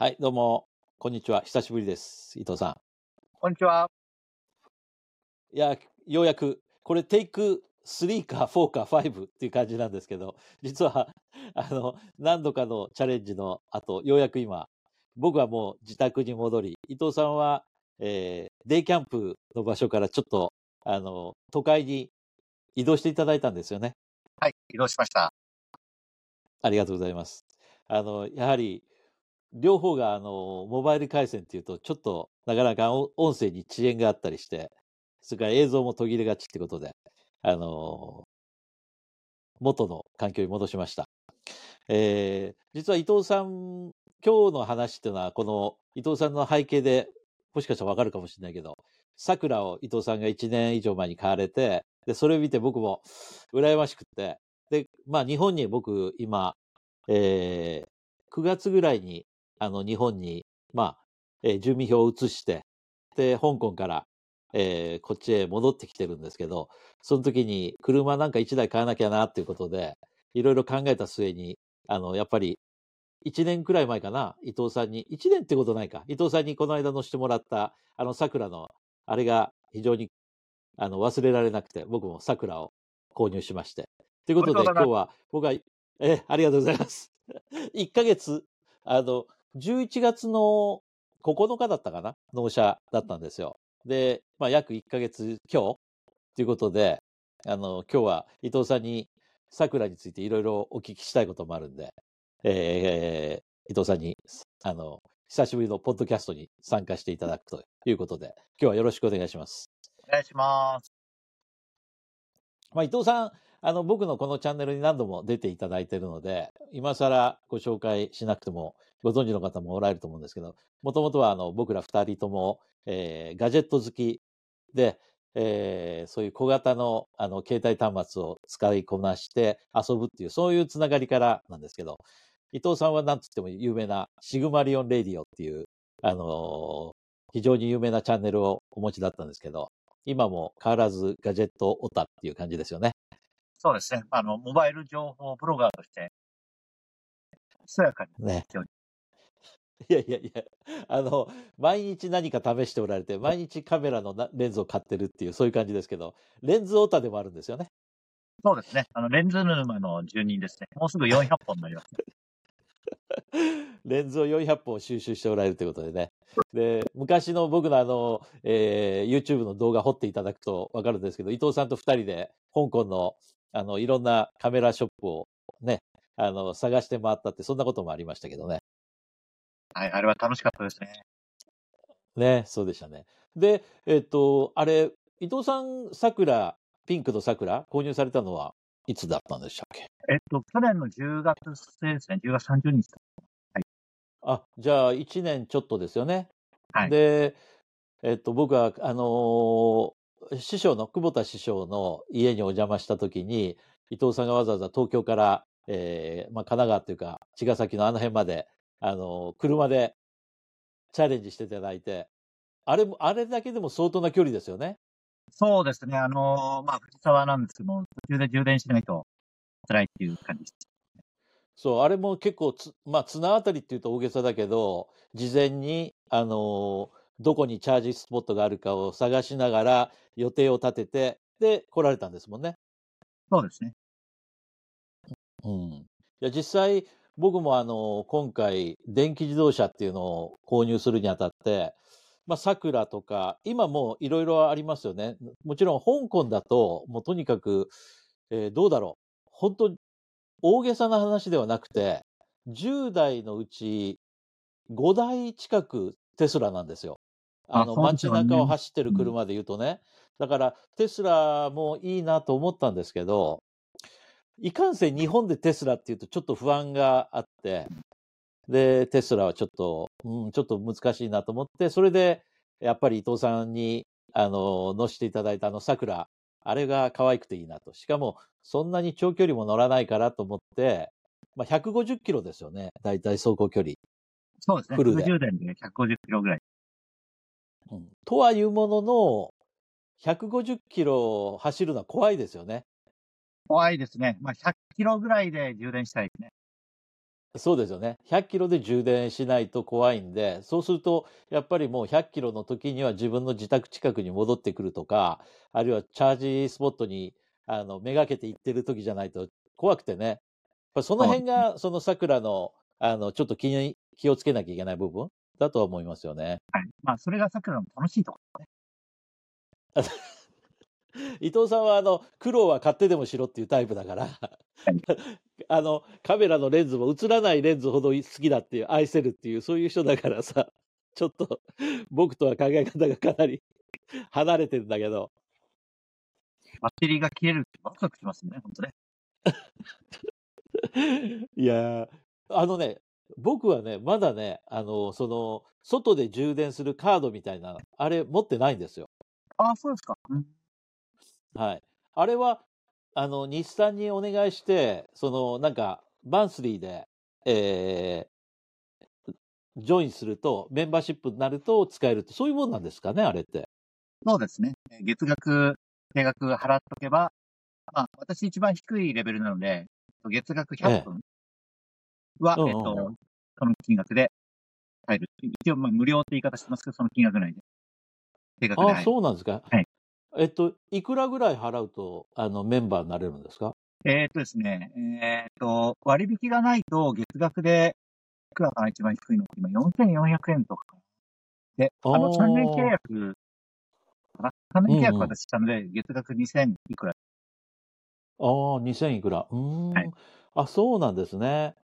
はい、どうも、こんにちは。久しぶりです。伊藤さん。こんにちは。いや、ようやく、これテイク3か4か5っていう感じなんですけど、実は、あの、何度かのチャレンジの後、ようやく今、僕はもう自宅に戻り、伊藤さんは、えーデイキャンプの場所からちょっと、あの、都会に移動していただいたんですよね。はい、移動しました。ありがとうございます。あの、やはり、両方が、あの、モバイル回線っていうと、ちょっと、なかなか音声に遅延があったりして、それから映像も途切れがちってことで、あの、元の環境に戻しました。えー実は伊藤さん、今日の話っていうのは、この伊藤さんの背景で、もしかしたらわかるかもしれないけど、桜を伊藤さんが1年以上前に買われて、で、それを見て僕も羨ましくって、で、まあ日本に僕今、えー9月ぐらいに、あの、日本に、まあ、えー住民票を移して、で、香港から、えーこっちへ戻ってきてるんですけど、その時に車なんか1台買わなきゃなっていうことで、いろいろ考えた末に、あの、やっぱり、1年くらい前かな、伊藤さんに、1年ってことないか、伊藤さんにこの間乗せてもらった、あの、桜の、あれが非常に、あの、忘れられなくて、僕も桜を購入しまして。ということで、今日は、僕は、え、ありがとうございます。1ヶ月、あの、11月の9日だったかな？納車だったんですよ。で、まあ、約1ヶ月今日ということで、あの、今日は伊藤さんに桜についていろいろお聞きしたいこともあるんで、えー伊藤さんに、あの、久しぶりのポッドキャストに参加していただくということで、今日はよろしくお願いします。お願いします。まあ、伊藤さん、あの、僕のこのチャンネルに何度も出ていただいているので、今更ご紹介しなくてもご存知の方もおられると思うんですけど、もともとはあの、僕ら二人とも、えーガジェット好きで、えーそういう小型のあの、携帯端末を使いこなして遊ぶっていう、そういうつながりからなんですけど、伊藤さんは何つっても有名なシグマリオンレディオっていう、あのー非常に有名なチャンネルをお持ちだったんですけど、今も変わらずガジェットオタっていう感じですよね。そうですね。あの、モバイル情報ブロガーとして、ひそやかにね。いやいやいや、あの、毎日何か試しておられて、毎日カメラのなレンズを買ってるっていう、そういう感じですけど、レンズオタでもあるんですよね。そうですね。あの、レンズ沼の住人ですね。もうすぐ400本になります。レンズを400本収集しておられるということでね。で、昔の僕のあの、えー YouTube の動画掘っていただくとわかるんですけど、伊藤さんと二人で香港の、あの、いろんなカメラショップをね、あの、探して回ったって、そんなこともありましたけどね。はい、あれは楽しかったですね。ね、そうでしたね。で、えっと、あれ、伊藤さん、桜、ピンクの桜、購入されたのはいつだったんでしたっけ？えっと、去年の10月ですね。10月30日。あ、じゃあ、1年ちょっとですよね。はいで、えっと、僕は、あのー師匠の、久保田師匠の家にお邪魔したときに、伊藤さんがわざわざ東京から、えーまあ、神奈川っていうか、茅ヶ崎のあの辺まで、あのー車でチャレンジしていただいて、あれも、あれだけでも相当な距離ですよね。そうですね。あの、まあ、藤沢なんですけども、途中で充電しないと辛いっていう感じです。そう、あれも結構つ、まあ、綱渡りっていうと大げさだけど、事前に、あのーどこにチャージスポットがあるかを探しながら予定を立てて、で、来られたんですもんね。そうですね。うん。いや、実際、僕もあの、今回、電気自動車っていうのを購入するにあたって、まあ、桜とか、今もういろいろありますよね。もちろん、香港だと、もうとにかく、えーどうだろう。本当大げさな話ではなくて、10台のうち5台近くテスラなんですよ。あの、街中を走ってる車で言うとね。だから、テスラもいいなと思ったんですけど、いかんせん日本でテスラっていうとちょっと不安があって、で、テスラはちょっと、うん、ちょっと難しいなと思って、それで、やっぱり伊藤さんに、あの、乗せていただいたあの桜、あれが可愛くていいなと。しかも、そんなに長距離も乗らないからと思って、まあ、150キロですよね。だいたい走行距離。そうですね。フルで充電で150キロぐらい。うんとはいうものの、150キロ走るのは怖いですよね。怖いですね。まあ、100キロぐらいで充電したいですね。そうですよね。100キロで充電しないと怖いんで、そうすると、やっぱりもう100キロの時には自分の自宅近くに戻ってくるとか、あるいはチャージスポットに、あの、めがけて行ってる時じゃないと怖くてね。その辺が、その桜の、あの、ちょっと気に、気をつけなきゃいけない部分だとは思いますよね。はい。まあ、それが桜の楽しいところね。伊藤さんはあの苦労は買ってでもしろっていうタイプだから、あのカメラのレンズも映らないレンズほど好きだっていう愛せるっていうそういう人だからさちょっと僕とは考え方がかなり 離れてるんだけどバッテリーが切れるってワクワクしますね、本当ね。いやーあのね僕はねまだねあのその外で充電するカードみたいなあれ持ってないんですよああ、そうですか。うんはい。あれは、あの、日産にお願いして、その、なんか、マンスリーで、えージョインすると、メンバーシップになると使えるって、そういうもんなんですかね、あれって。そうですね。えー月額、定額払っとけば、まあ、私一番低いレベルなので、月額100分は、うんうんえっと、その金額で入る。一応、まあ、無料って言い方してますけど、その金額内で。定額であ。そうなんですか？はいえっと、いくらぐらい払うと、あの、メンバーになれるんですか？えーっとですね、えーっと、割引がないと月額で、いくらかな一番低いの今4400円とか。で、あのあー3年契約かな ?3 年契約私したので、月額2000いくら。ああ、2000いくら。うーん。はいあ、そうなんですね。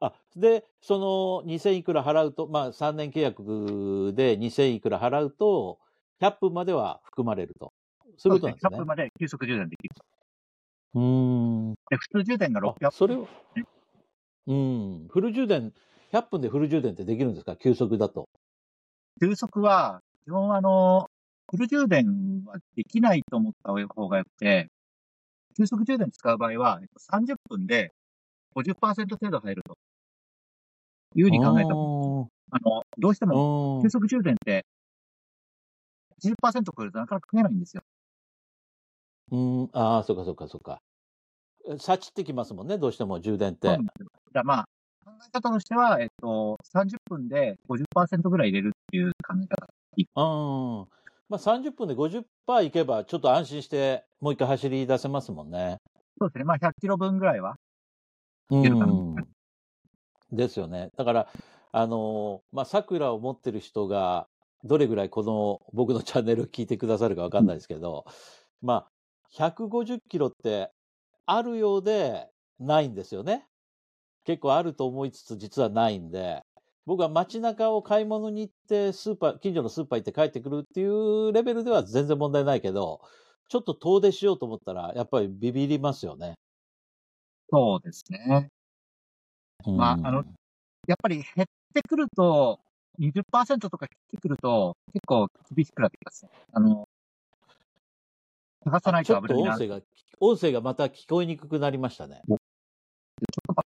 あ、で、その2000いくら払うと、まあ3年契約で2000いくら払うと、100分までは含まれると。そういうことなんです100ね分。まで急速充電できる。うーん。で、普通充電があ600それを、うん。フル充電、100分でフル充電ってできるんですか？急速だと。急速は、基本あの、フル充電はできないと思った方がよくて、急速充電使う場合は、えっと30分で50%程度入るというふうに考えたあの、どうしても、も急速充電って、80%超えるとなかなか食えないんですよ。うん。うん。ああ、そっかそっかそっか。さちってきますもんね、どうしても充電って。そうなんですよだからまあ、考え方としては、えっと、30分で50%ぐらい入れるっていう考え方。うん。まあ30分で50%いけば、ちょっと安心して、もう一回走り出せますもんね。そうですね。まあ、100キロ分ぐらいは。うけるかな。ん。ですよね。だから、あのーまあ、桜を持ってる人が、どれぐらいこの僕の チャンネルを聞いてくださるかわかんないですけど、まあ、150キロってあるようでないんですよね。結構あると思いつつ実はないんで、僕は街中を買い物に行って、スーパー、近所のスーパー行って帰ってくるっていうレベルでは全然問題ないけど、ちょっと遠出しようと思ったら、やっぱりビビりますよね。そうですね。まあうんあのやっぱり減ってくると、20%とか切ってくると、結構厳しくなってきますね。あの、探さないと危ないな。と音声が、音声がまた聞こえにくくなりましたね。ちょっと待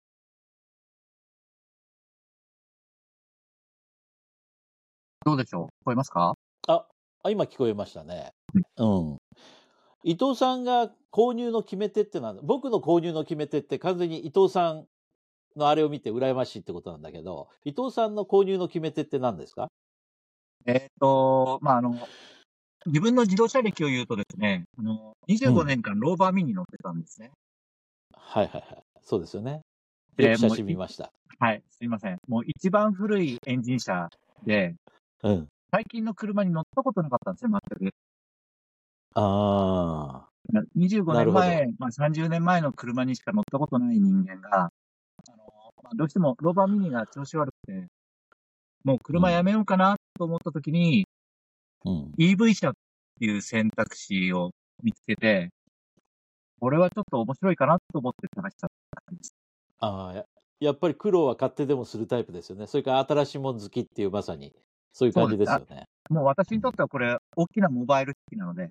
どうでしょう？聞こえますか？あ、あ今聞こえましたね。うん。伊藤さんが購入の決め手ってのは、僕の購入の決め手って完全に伊藤さんのあれを見て羨ましいってことなんだけど、伊藤さんの購入の決め手って何ですか？えっ、と、まあ、あの、自分の自動車歴を言うとですね、あの、25年間ローバーミニ乗ってたんですね。はいはいはい。そうですよね。で写真見ました。はい、すいません。もう一番古いエンジン車で、うん。最近の車に乗ったことなかったんですよ、全く。ああ。25なるほど年前、まあ、30年前の車にしか乗ったことない人間が、どうしてもローバーミニが調子悪くて、もう車やめようかなと思った時に、うん。EV 車っていう選択肢を見つけて、これはちょっと面白いかなと思って探したんです。ああ、ややっぱり苦労は勝手でもするタイプですよね。それから新しいもん好きっていうまさに、そういう感じですよね。もう私にとってはこれ、大きなモバイル機器なので、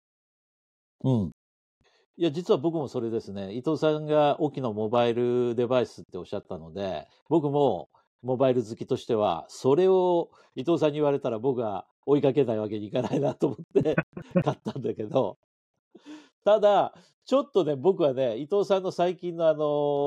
うん。いや、実は僕もそれですね。伊藤さんが大きなモバイルデバイスっておっしゃったので、僕もモバイル好きとしては、それを伊藤さんに言われたら僕は追いかけないわけにいかないなと思って 買ったんだけど、ただ、ちょっとね、僕はね、伊藤さんの最近のあの、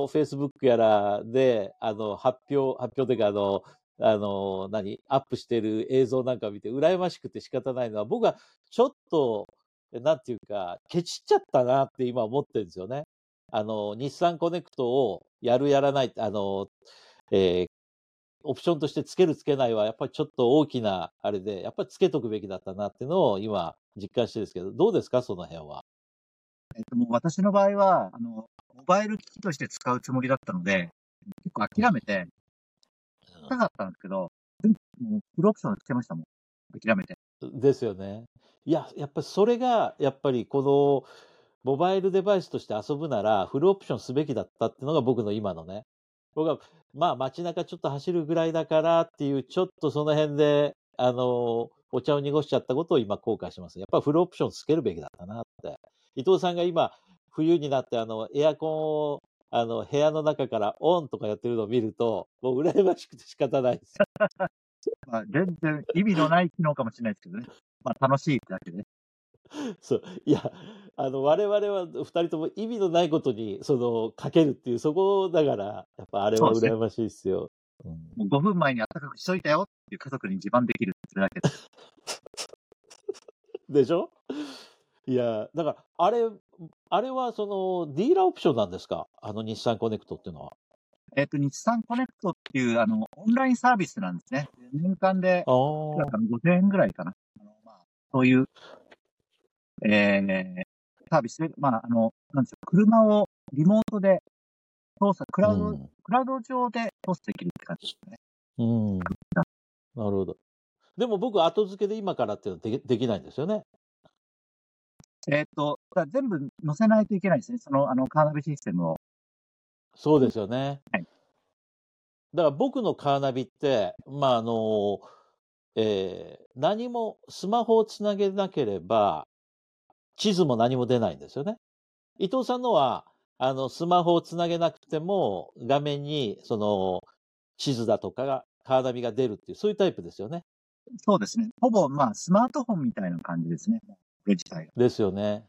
Facebook やらで、あの、発表、発表というか、あの、あの、何アップしてる映像なんか見て、羨ましくて仕方ないのは、僕はちょっと、なんていうか、ケチっちゃったなって今思ってるんですよね。あの、日産コネクトをやるやらない、あの、えーオプションとしてつけるつけないは、やっぱりちょっと大きなあれで、やっぱりつけとくべきだったなっていうのを今実感してるんですけど、どうですかその辺は？えっと、もう私の場合は、あの、モバイル機器として使うつもりだったので、結構諦めて、したかったんですけど、全部もうフルオプションつけましたもん。諦めて。ですよね。いや、やっぱりそれが、やっぱりこの、モバイルデバイスとして遊ぶなら、フルオプションすべきだったっていうのが僕の今のね。僕は、まあ街中ちょっと走るぐらいだからっていう、ちょっとその辺で、あの、お茶を濁しちゃったことを今後悔します。やっぱフルオプションつけるべきだったなって。伊藤さんが今、冬になってあの、エアコンを、あの、部屋の中からオンとかやってるのを見ると、もう羨ましくて仕方ないです。まあ、全然意味のない機能かもしれないですけどね。まあ、楽しいってだけで。そう。いや、あの、我々は二人とも意味のないことに、その、かけるっていう、そこだから、やっぱあれは羨ましいですよ。うんもう5分前に暖かくしといたよっていう家族に自慢できるってだけで。でしょ？いや、だから、あれ、あれはその、ディーラーオプションなんですか？あの日産コネクトっていうのは。えっと、日産コネクトっていう、あの、オンラインサービスなんですね。年間で、ああ。5000円ぐらいかな。あのまあ、そういう、えー、サービスで、まあ、あの、なんですよ、車をリモートで操作、クラウド、うんクラウド上で操作できるって感じですね。うん。なるほど。でも僕、後付けで今からっていうのはできできないんですよね？えっ、と、全部載せないといけないですね。その、あの、カーナビシステムを。そうですよね。はいだから僕のカーナビって、まあ、あの、えー何もスマホをつなげなければ、地図も何も出ないんですよね。伊藤さんのは、あの、スマホをつなげなくても、画面に、その、地図だとかが、カーナビが出るっていう、そういうタイプですよね。そうですね。ほぼ、まあ、スマートフォンみたいな感じですね。自体が。ですよね。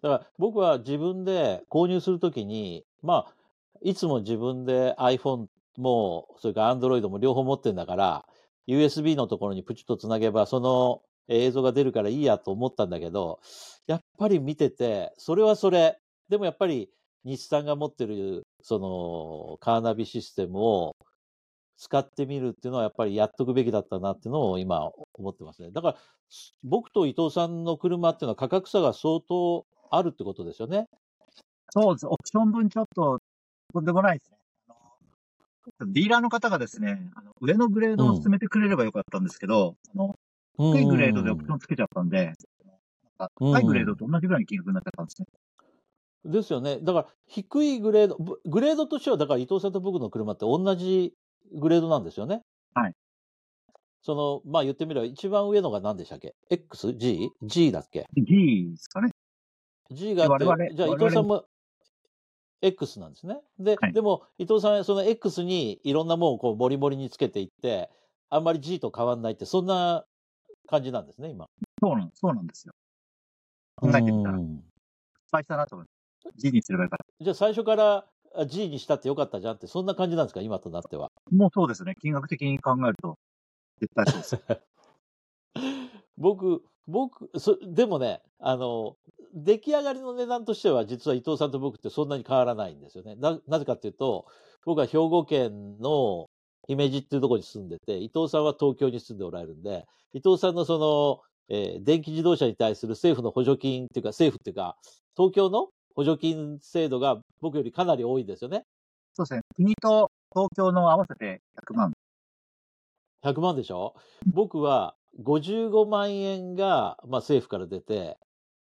だから僕は自分で購入するときに、まあ、いつも自分で iPhone も、それから Android も両方持ってんだから、USB のところにプチッとつなげば、その映像が出るからいいやと思ったんだけど、やっぱり見てて、それはそれ。でもやっぱり日産が持ってる、その、カーナビシステムを使ってみるっていうのはやっぱりやっとくべきだったなっていうのを今思ってますね。だから、僕と伊藤さんの車っていうのは価格差が相当あるってことですよね。そうです。オプション分ちょっと、とんでもないですね。ディーラーの方がですね、あの上のグレードを進めてくれればよかったんですけど、あの低いグレードでオプションつけちゃったんで、なんか高いグレードと同じぐらいの金額になっちゃったんですね。ですよね。だから、低いグレード、ぶグレードとしては、だから伊藤さんと僕の車って同じグレードなんですよね。はい。その、まあ言ってみれば、一番上のが何でしたっけ ?X?G?G だっけ？G ですかね。?G があってじゃあ伊藤さんも X なんですね。で、はいでも伊藤さんはその X にいろんなものをこう、モリモリにつけていって、あんまり G と変わんないって、そんな感じなんですね、今。そうなんそうなんですよ。考えてみたら、うん失敗したなと思って。G にすればよかった。じゃあ最初からあ G にしたってよかったじゃんって、そんな感じなんですか、今となっては。もうそうですね。金額的に考えると、絶対そうです。僕、僕、そ、でもね、あの、出来上がりの値段としては、実は伊藤さんと僕ってそんなに変わらないんですよね。な、なぜかっていうと、僕は兵庫県の姫路っていうところに住んでて、伊藤さんは東京に住んでおられるんで、伊藤さんのその、えー電気自動車に対する政府の補助金っていうか、政府っていうか、東京の補助金制度が僕よりかなり多いんですよね。そうですね。国と東京の合わせて100万。100万でしょ？僕は55万円が、まあ、政府から出て、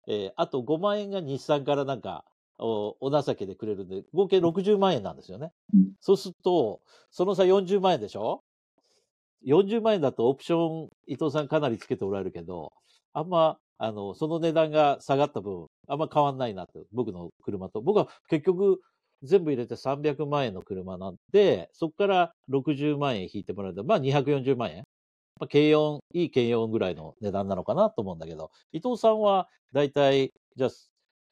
えーあと5万円が日産からなんか、おお情けでくれるんで、合計60万円なんですよね。うんそうすると、その差40万円でしょ ?40 万円だとオプション伊藤さんかなりつけておられるけど、あんま、あの、その値段が下がった分、あんま変わんないなって、僕の車と。僕は結局、全部入れて300万円の車なんで、そこから60万円引いてもらうと、まあ240万円。まあ、軽音、いい軽音ぐらいの値段なのかなと思うんだけど、伊藤さんはだいたい、じゃあ、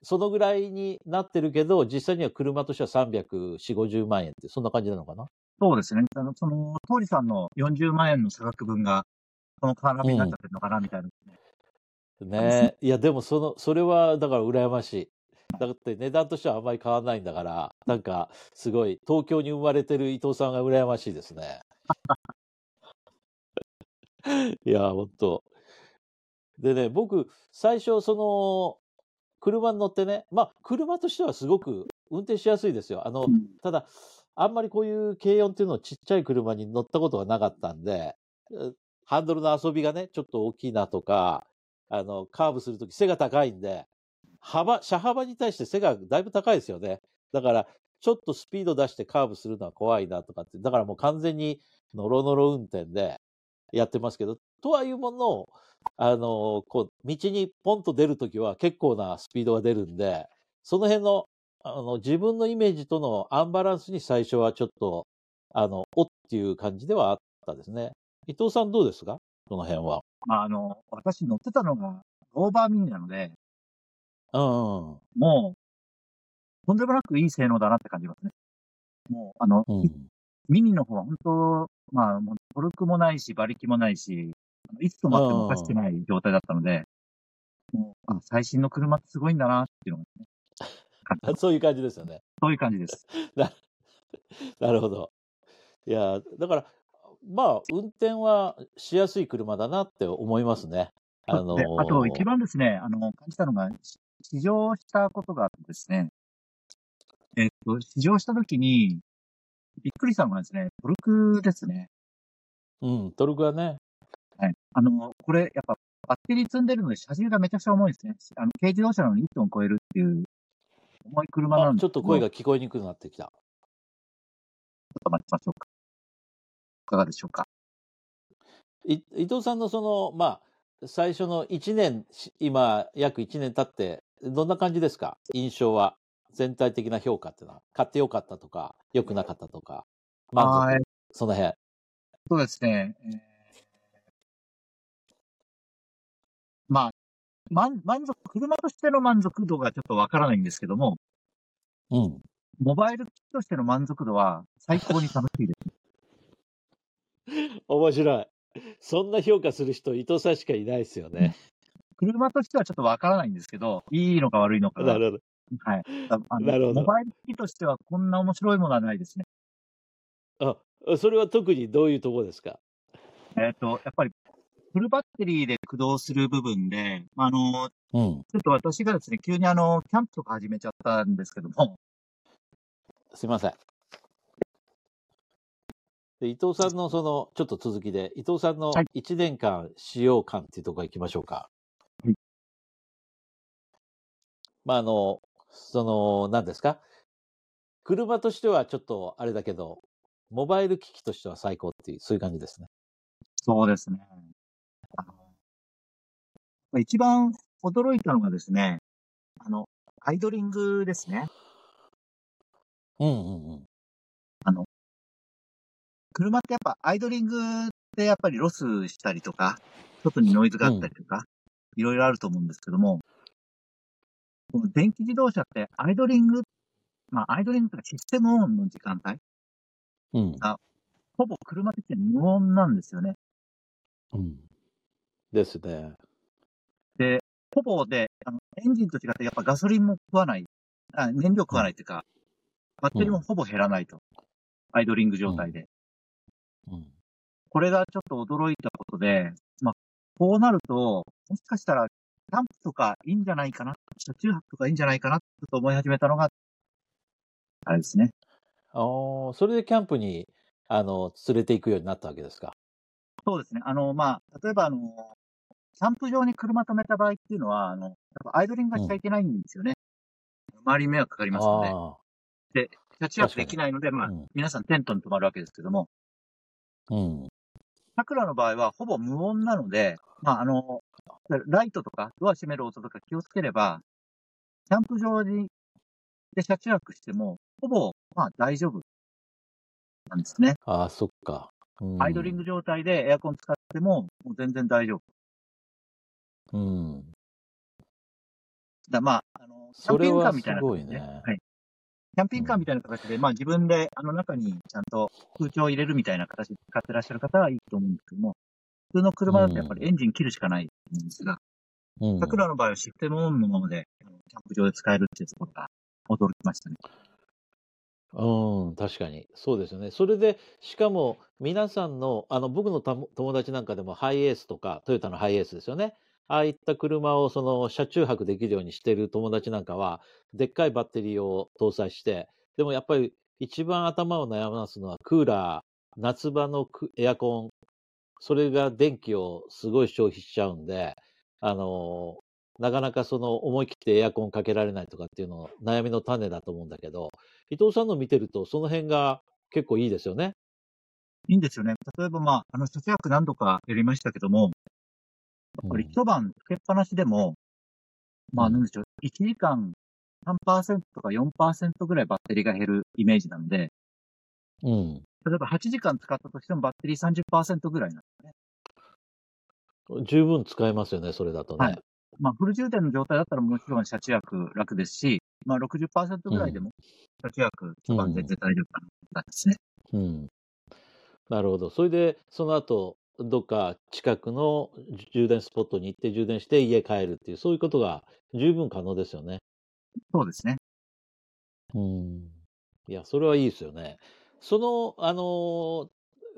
そのぐらいになってるけど、実際には車としては340、50万円って、そんな感じなのかな？そうですね。あの、その、通りさんの40万円の差額分が、このカーナビになっちゃってるのかな、みたいな、ね。ねいや、でもその、それは、だから羨ましい。だって値段としてはあんまり変わらないんだから、なんか、すごい、東京に生まれてる伊藤さんが羨ましいですね。いや、ほんと。でね、僕、最初、その、車に乗ってね、まあ、車としてはすごく運転しやすいですよ。あの、ただ、あんまりこういう軽音っていうのをちっちゃい車に乗ったことがなかったんで、ハンドルの遊びがね、ちょっと大きいなとか、あの、カーブするとき背が高いんで、幅、車幅に対して背がだいぶ高いですよね。だから、ちょっとスピード出してカーブするのは怖いなとかって、だからもう完全にノロノロ運転でやってますけど、とはいうもの、あの、こう、道にポンと出るときは結構なスピードが出るんで、その辺のあの、自分のイメージとのアンバランスに最初はちょっと、あの、おっていう感じではあったですね。伊藤さんどうですか？その辺は。まあ、あの、私乗ってたのが、オーバーミニなので、うん、もう、とんでもなくいい性能だなって感じますね。もう、あの、うん、ミニの方は本当、まあ、トルクもないし、馬力もないし、いつ止まってもおかしくない状態だったので、もうあ最新の車ってすごいんだなっていうのがね、そういう感じですよね。そういう感じです。な なるほど。いや、だから、まあ、運転はしやすい車だなって思いますね。あのー、あと、一番ですね、あの、感じたのが、試乗したことがあってですね、えっと、試乗したときに、びっくりしたのがですね、トルクですね。うん、トルクはね。はい。あの、これ、やっぱ、バッテリー積んでるので、車重がめちゃくちゃ重いですね。あの、軽自動車なのに1トン超えるっていう重い車なんでちょっと声が聞こえにくくなってきた。ちょっと待ちましょうか。いかがでしょうか。伊藤さんのその、まあ、最初の1年、今、約1年経って、どんな感じですか？印象は？全体的な評価っていうのは？買ってよかったとか、良くなかったとか、満足、その辺。そうですね。えー、まあ、満満足、車としての満足度がちょっとわからないんですけども、うん。モバイル機器としての満足度は最高に楽しいです。面白い。そんな評価する人、伊藤さんしかいないですよね。車としてはちょっとわからないんですけど、いいのか悪いのか。なるほど。はい。なるほど。モバイル機器としてはこんな面白いものはないですね。あ、それは特にどういうところですか？えっ、と、やっぱりフルバッテリーで駆動する部分で、あの、うん、ちょっと私がですね、急にあの、キャンプとか始めちゃったんですけども。すいません。で伊藤さんのその、ちょっと続きで、伊藤さんの1年間使用感っていうところ行きましょうか。はい。まあ、あの、その、何ですか？車としてはちょっとあれだけど、モバイル機器としては最高っていう、そういう感じですね。そうですね。あの、一番驚いたのがですね、あの、アイドリングですね。うんうんうん。あの、車ってやっぱアイドリングでやっぱりロスしたりとか、外にノイズがあったりとか、いろいろあると思うんですけども、この電気自動車ってアイドリング、まあアイドリングとかシステムオンの時間帯うん。が、ほぼ車的に無音なんですよね。うん。ですね。で、ほぼで、あの、エンジンと違ってやっぱガソリンも食わない、あ燃料食わないっていうか、バッテリーもほぼ減らないと。アイドリング状態で。うん。これがちょっと驚いたことで、まあ、こうなると、もしかしたら、キャンプとかいいんじゃないかな、車中泊とかいいんじゃないかな、ちょっと思い始めたのが、あれですね。ああ、それでキャンプに、あの、連れて行くようになったわけですか？そうですね。あの、まあ、例えばあの、キャンプ場に車止めた場合っていうのは、あの、アイドリングがしちゃいけないんですよね。うん、周りに迷惑かかりますので。で、車中泊できないので、まあ、うん、皆さんテントに泊まるわけですけども。うん。桜の場合はほぼ無音なので、まあ、あの、ライトとか、ドア閉める音とか気をつければ、キャンプ場にで車中泊しても、ほぼ、まあ大丈夫なんですね。ああ、そっか。アイドリング状態でエアコン使っても、もう全然大丈夫。うん。だまあ、あの、キャンピングカーみたいなごい形で、ね。はい。キャンピうん。ングカーみたいな形で、まあ自分であの中にちゃんと空調を入れるみたいな形で使ってらっしゃる方はいいと思うんですけども、普通のう車だとやっぱん。りエンジン切るしかないんですが、うん。さくらの場合はシステムオンのままで、キャンプ場で使えるっていうところが驚きましたね。うん、確かに。そうですよね。それで、しかも皆さんの、あの、僕のた友達なんかでもハイエースとか、トヨタのハイエースですよね。ああいった車をその車中泊できるようにしてる友達なんかは、でっかいバッテリーを搭載して、でもやっぱり一番頭を悩ますのはクーラー、夏場のエアコン、それが電気をすごい消費しちゃうんで、あの、なかなかその思い切ってエアコンかけられないとかっていうの悩みの種だと思うんだけど、伊藤さんの見てるとその辺が結構いいですよね。いいんですよね。例えばまあ、あの、節約何度かやりましたけども、やっぱりうん。一晩つけっぱなしでも、うまあ、なんん。でしょう。1時間3%とか4%ぐらいバッテリーが減るイメージなんで、うん。例えば8時間使ったとしてもバッテリー30%ぐらいなんですね。十分使えますよね、それだとはい。ね。まあ、フル充電の状態だったらもちろん車中泊楽ですし、まあ60%うん。ぐらいでも車中泊う一晩全ん。然大丈夫かなですね。うん。なるほど。それで、その後、どっか近くの充電スポットに行って充電して家帰るっていう、そういうことが十分可能ですよね。そうですね。うん。いや、それはいいですよね。その、あの、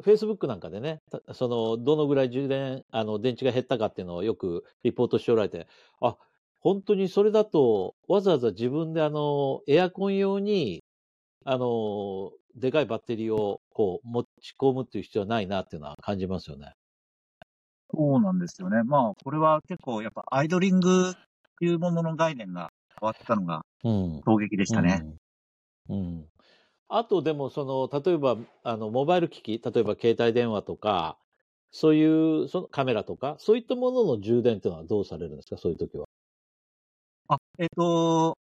Facebook なんかでね、たその、どのぐらい充電、あの、電池が減ったかっていうのをよくリポートしておられて、あ、本当にそれだと、わざわざ自分であの、エアコン用に、あの、でかいバッテリーをこう持ち込むっていう必要はないなっていうのは感じますよね。そうなんですよね。まあ、これは結構やっぱアイドリングっていうものの概念が変わったのがうん。衝撃でしたね。うん。うん。あとでもその、例えば、あの、モバイル機器、例えば携帯電話とか、そういう、そのカメラとか、そういったものの充電っていうのはどうされるんですか？そういう時は。あ、えっと、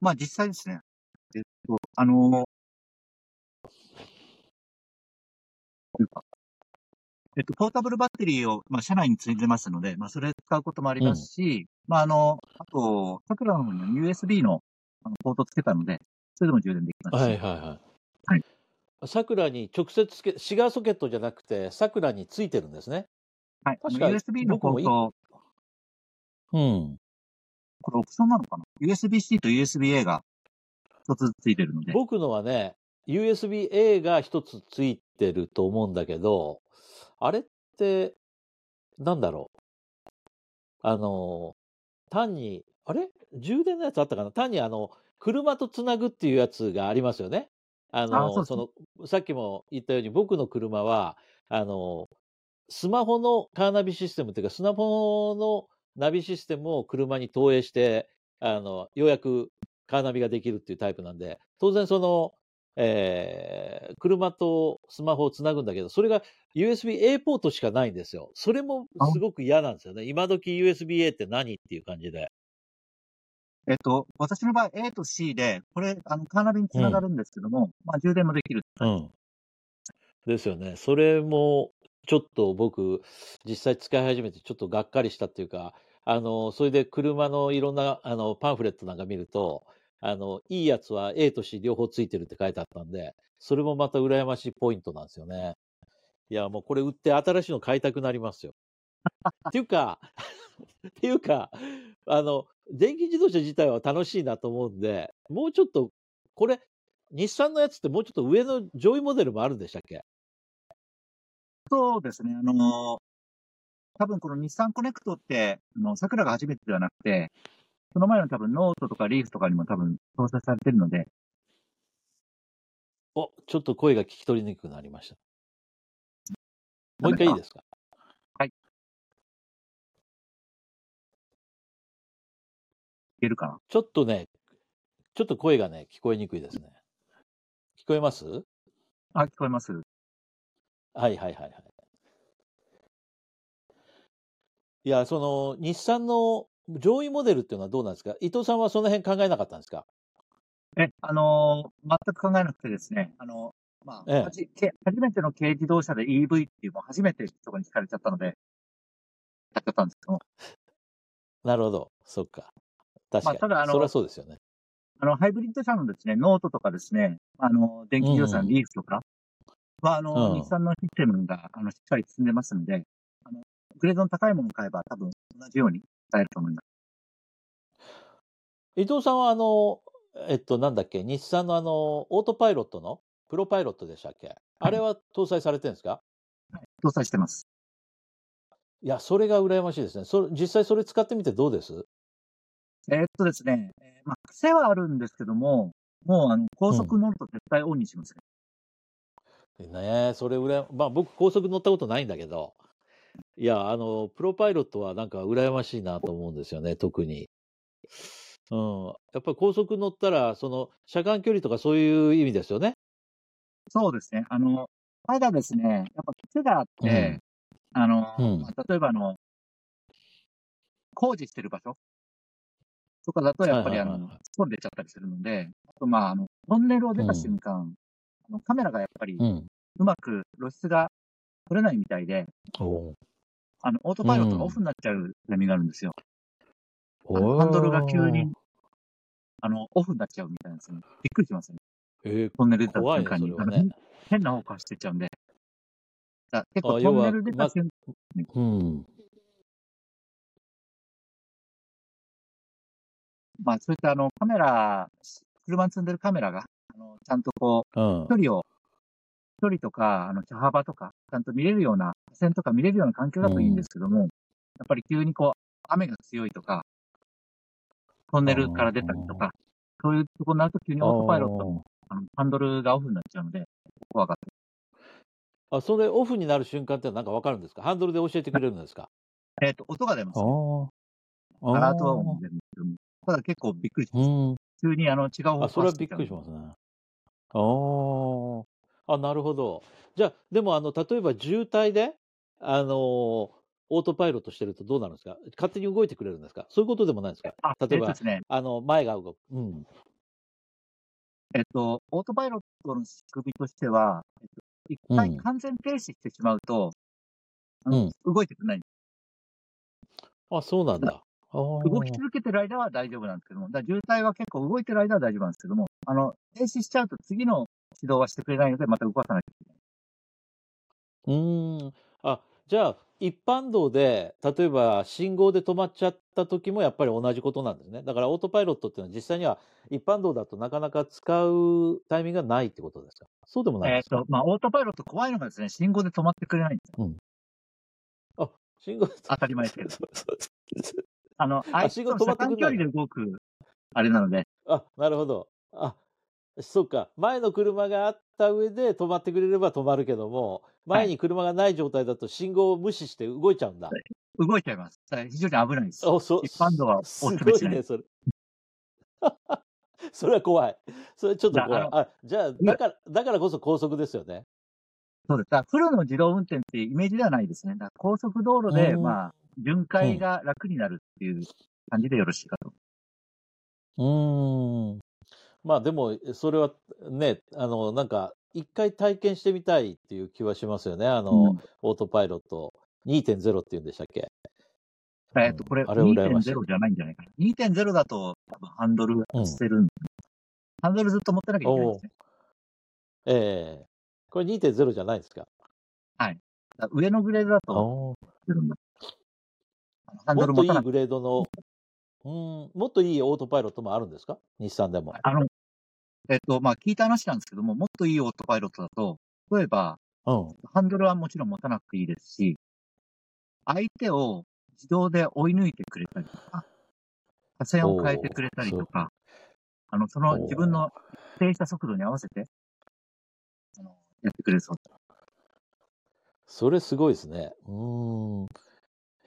まあ実際ですね。えっと、あの、えっと、ポータブルバッテリーを、まあ、車内に積んでますので、まあ、それ使うこともありますし、まあ、あの、あと、桜の方には USB のあのポートつけたので、それでも充電できますし。はいはいはい。はい。桜に直接つけ、シガーソケットじゃなくて、桜についてるんですね。はい。確か USB のポート、うん。これオプションなのかな ?USB-C と USB-A が一つついてるので。僕のはね、USB-A が一つついてると思うんだけど、あれって、なんだろう？あの、単に、あれ？充電のやつあったかな？単にあの、車とつなぐっていうやつがありますよね。あの、ですその、さっきも言ったように僕の車は、あの、スマホのカーナビシステムっていうか、スマホのナビシステムを車に投影して、あの、ようやくカーナビができるっていうタイプなんで、当然その、えー、車とスマホをつなぐんだけど、それが USB-A ポートしかないんですよ。それもすごく嫌なんですよね。今時 USB-A って何っていう感じで。えっと、私の場合 A と C で、これ、あの、カーナビにつながるんですけども、まあ、充電もできる。うん。ですよね。それも、ちょっと僕、実際使い始めてちょっとがっかりしたっていうか、あの、それで車のいろんな、あの、パンフレットなんか見ると、あの、いいやつは A と C 両方ついてるって書いてあったんで、それもまた羨ましいポイントなんですよね。いや、もうこれ売って新しいの買いたくなりますよ。っていうか、っていうか、あの、電気自動車自体は楽しいなと思うんで、もうちょっと、これ、日産のやつってもうちょっと上の上位モデルもあるんでしたっけ？そうですね。あの、多分この日産コネクトって、あの、サクラが初めてではなくて、その前の多分ノートとかリーフとかにも多分搭載されてるので、お、ちょっと声が聞き取りにくくなりました。もう一回いいですか？けるかなちょっとね、ちょっと声がね、聞こえにくいですね。聞こえます？あ、聞こえます。はいはいはいはい。いや、その、日産の上位モデルっていうのはどうなんですか？伊藤さんはその辺考えなかったんですか？え、あのー全く考えなくてですね、あの、まあ、ええはじけ初めての軽自動車で EV っていうもう初めてそこに聞かれちゃったので、やっちゃったんですけども、なるほど。そっか。確かに。まあただあのそりゃそうですよね。あの、ハイブリッド車のですね、ノートとかですね、あの、電気自動車のリーフとかは、あの、うん日産のシステムが、あの、しっかり進んでますんで、あの、グレードの高いものを買えば多分同じように使えると思います。伊藤さんはあの、えっと、なんだっけ、日産のあの、オートパイロットのプロパイロットでしたっけ？あれは搭載されてるんですか？搭載してます。いや、それが羨ましいですね。それ実際それ使ってみてどうです？えーっとですね、えーまあ、癖はあるんですけども、もう、あの、高速乗ると絶対オンにしますね。ねえ、それ羨ま、まあ僕高速乗ったことないんだけど、いや、あの、プロパイロットはなんか羨ましいなと思うんですよね、特に。うん。やっぱり高速乗ったら、その、車間距離とかそういう意味ですよね。そうですね。あの、ただですね、やっぱ癖があって、あの、うんまあ例えばあの、工事してる場所とかだと、やっぱりあの突っ込んでっちゃったりするので、あとまあ、あの、トンネルを出た瞬間、あのカメラがやっぱりうん。うまく露出が取れないみたいで、おあの、オートパイロットがオフになっちゃうタイミングがあるんですよ。あのハンドルが急に、あの、オフになっちゃうみたいなんですよね。びっくりしますね。えートンネル出た瞬間に。ね。変な方向走ってっちゃうんで。だ結構トンネル出た瞬間、うん。まあそういったあのカメラ、車に積んでるカメラが、あのちゃんとこう、うん。距離を、距離とか、あの、車幅とか、ちゃんと見れるような、線とか見れるような環境だといいんですけども、やっぱり急にこう、雨が強いとか、トンネルから出たりとか、そういうとこになると急にオートパイロットのあのハンドルがオフになっちゃうので、怖かった。あ、それオフになる瞬間ってなんかわかるんですか？ハンドルで教えてくれるんですか？えっ、と、音が出ます、ね。あアラートは音が出るんですけども、ただ結構びっくりします。うん。急にあの、違う方向あ、それはびっくりしますね。あーあ、なるほど。じゃあ、でも、あの、例えば渋滞で、あのーオートパイロットしてるとどうなるんですか？勝手に動いてくれるんですか？そういうことでもないんですか？あ、例えばっとですね、あの、前が動く。うん。えっと、オートパイロットの仕組みとしては、えっと、一回うん完全停止してしまうと、あの動いてくれない。あ、そうなんだ。あー動き続けてる間は大丈夫なんですけども、だ渋滞は結構動いてる間は大丈夫なんですけども、あの、停止しちゃうと次の指導はしてくれないので、また動かさないといけない。うーん。あ、じゃあ、一般道で、例えば信号で止まっちゃった時もやっぱり同じことなんですね。だからオートパイロットっていうのは実際には一般道だとなかなか使うタイミングがないってことですか？そうでもないんですか、えっと、まあ、オートパイロット怖いのがですね、信号で止まってくれないんですよ。信号当たり前ですけど。あの、あいつ信号と車止まってくれない間距離で動く、あれなので、あ、なるほど。あ、そっか。前の車があった上で止まってくれれば止まるけども、前に車がない状態だと信号を無視して動いちゃうんだ。動いちゃいます。非常に危ないです。あ、そう。一般道はおすごいね、それ。それは怖い。それちょっと怖い。だあ、じゃあ、だから、だからこそ高速ですよね。そうです。だからフルの自動運転っていうイメージではないですね。高速道路で、うんまあ、巡回が楽になるっていう感じでよろしいかと。うーん。まあでも、それはね、あの、なんか、一回体験してみたいっていう気はしますよね。あの、うんオートパイロット2.0っていうんでしたっけ？えっと、これあれ羨ましい2.0じゃないんじゃないかな。2.0だと多分ハンドルが捨てるんで、ハンドルずっと持ってなきゃいけないんですね。ええこれ2.0じゃないですか？だから上のグレードだあとー捨てるんだ。ハンもドル持たなくっといいグレードの、うん、もっといいオートパイロットもあるんですか？日産でも。あの、えっと、まあ、聞いた話なんですけども、もっといいオートパイロットだと、例えば、うん。ハンドルはもちろん持たなくていいですし、相手を自動で追い抜いてくれたりとか、車線を変えてくれたりとか、あの、その自分の停した速度に合わせて、あの、やってくれるそうです。それすごいですね。うーん。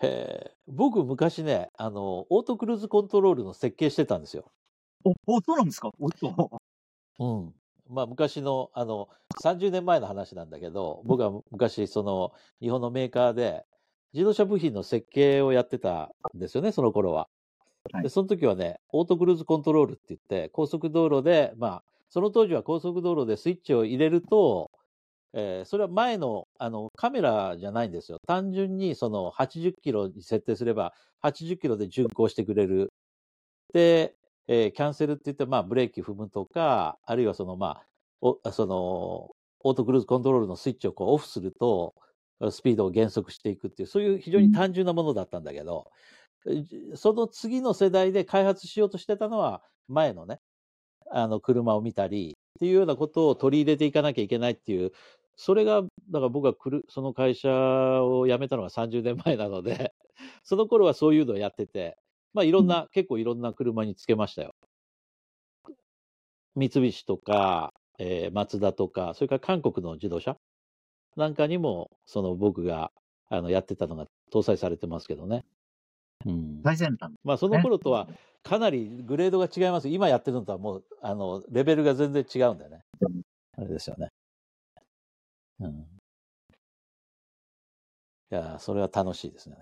へえ。僕昔ね、あの、オートクルーズコントロールの設計してたんですよ。お、お、そうなんですか？おっと。うん。まあ昔の、あの、30年前の話なんだけど、僕は昔、その、日本のメーカーで、自動車部品の設計をやってたんですよね、その頃は。はいで、その時はね、オートクルーズコントロールって言って、高速道路で、まあ、その当時は高速道路でスイッチを入れると、えーそれは前の、あの、カメラじゃないんですよ。単純にその80キロに設定すれば、80キロで巡航してくれるで、えーキャンセルって言って、まあ、ブレーキ踏むとか、あるいはその、まあ、おその、オートクルーズコントロールのスイッチをこうオフすると、スピードを減速していくっていう、そういう非常に単純なものだったんだけど、その次の世代で開発しようとしてたのは、前のね、あの、車を見たり、っていうようなことを取り入れていかなきゃいけないっていう、それが、だから僕はくる、その会社を辞めたのが30年前なので、その頃はそういうのをやってて、まあいろんな、結構いろんな車につけましたよ。三菱とか、えーマツダとか、それから韓国の自動車なんかにも、その僕があのやってたのが搭載されてますけどね。うん。最先端。まあその頃とはかなりグレードが違います。今やってるのとはもう、あの、レベルが全然違うんだよね。あれですよね。うん。いや、それは楽しいですね。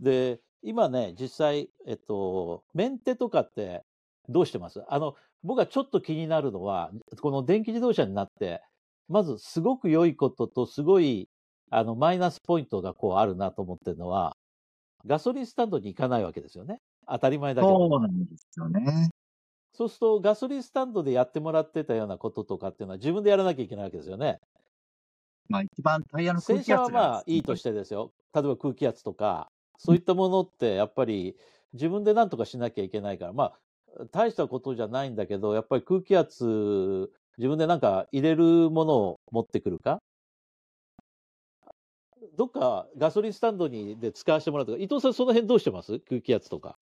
で、今ね、実際、えっと、メンテとかってどうしてます？あの、僕はちょっと気になるのは、この電気自動車になって、まずすごく良いことと、すごい、あの、マイナスポイントがこうあるなと思ってるのは、ガソリンスタンドに行かないわけですよね。当たり前だけど。そうなんですよね。そうすると、ガソリンスタンドでやってもらってたようなこととかっていうのは自分でやらなきゃいけないわけですよね。まあ一番タイヤの空洗車は気圧がまあいいとしてですよ。例えば空気圧とか、そういったものってやっぱり自分で何とかしなきゃいけないから、まあ、大したことじゃないんだけど、やっぱり空気圧、自分でなんか入れるものを持ってくるか？どっかガソリンスタンドにで使わせてもらうとか、伊藤さんその辺どうしてます？空気圧とか。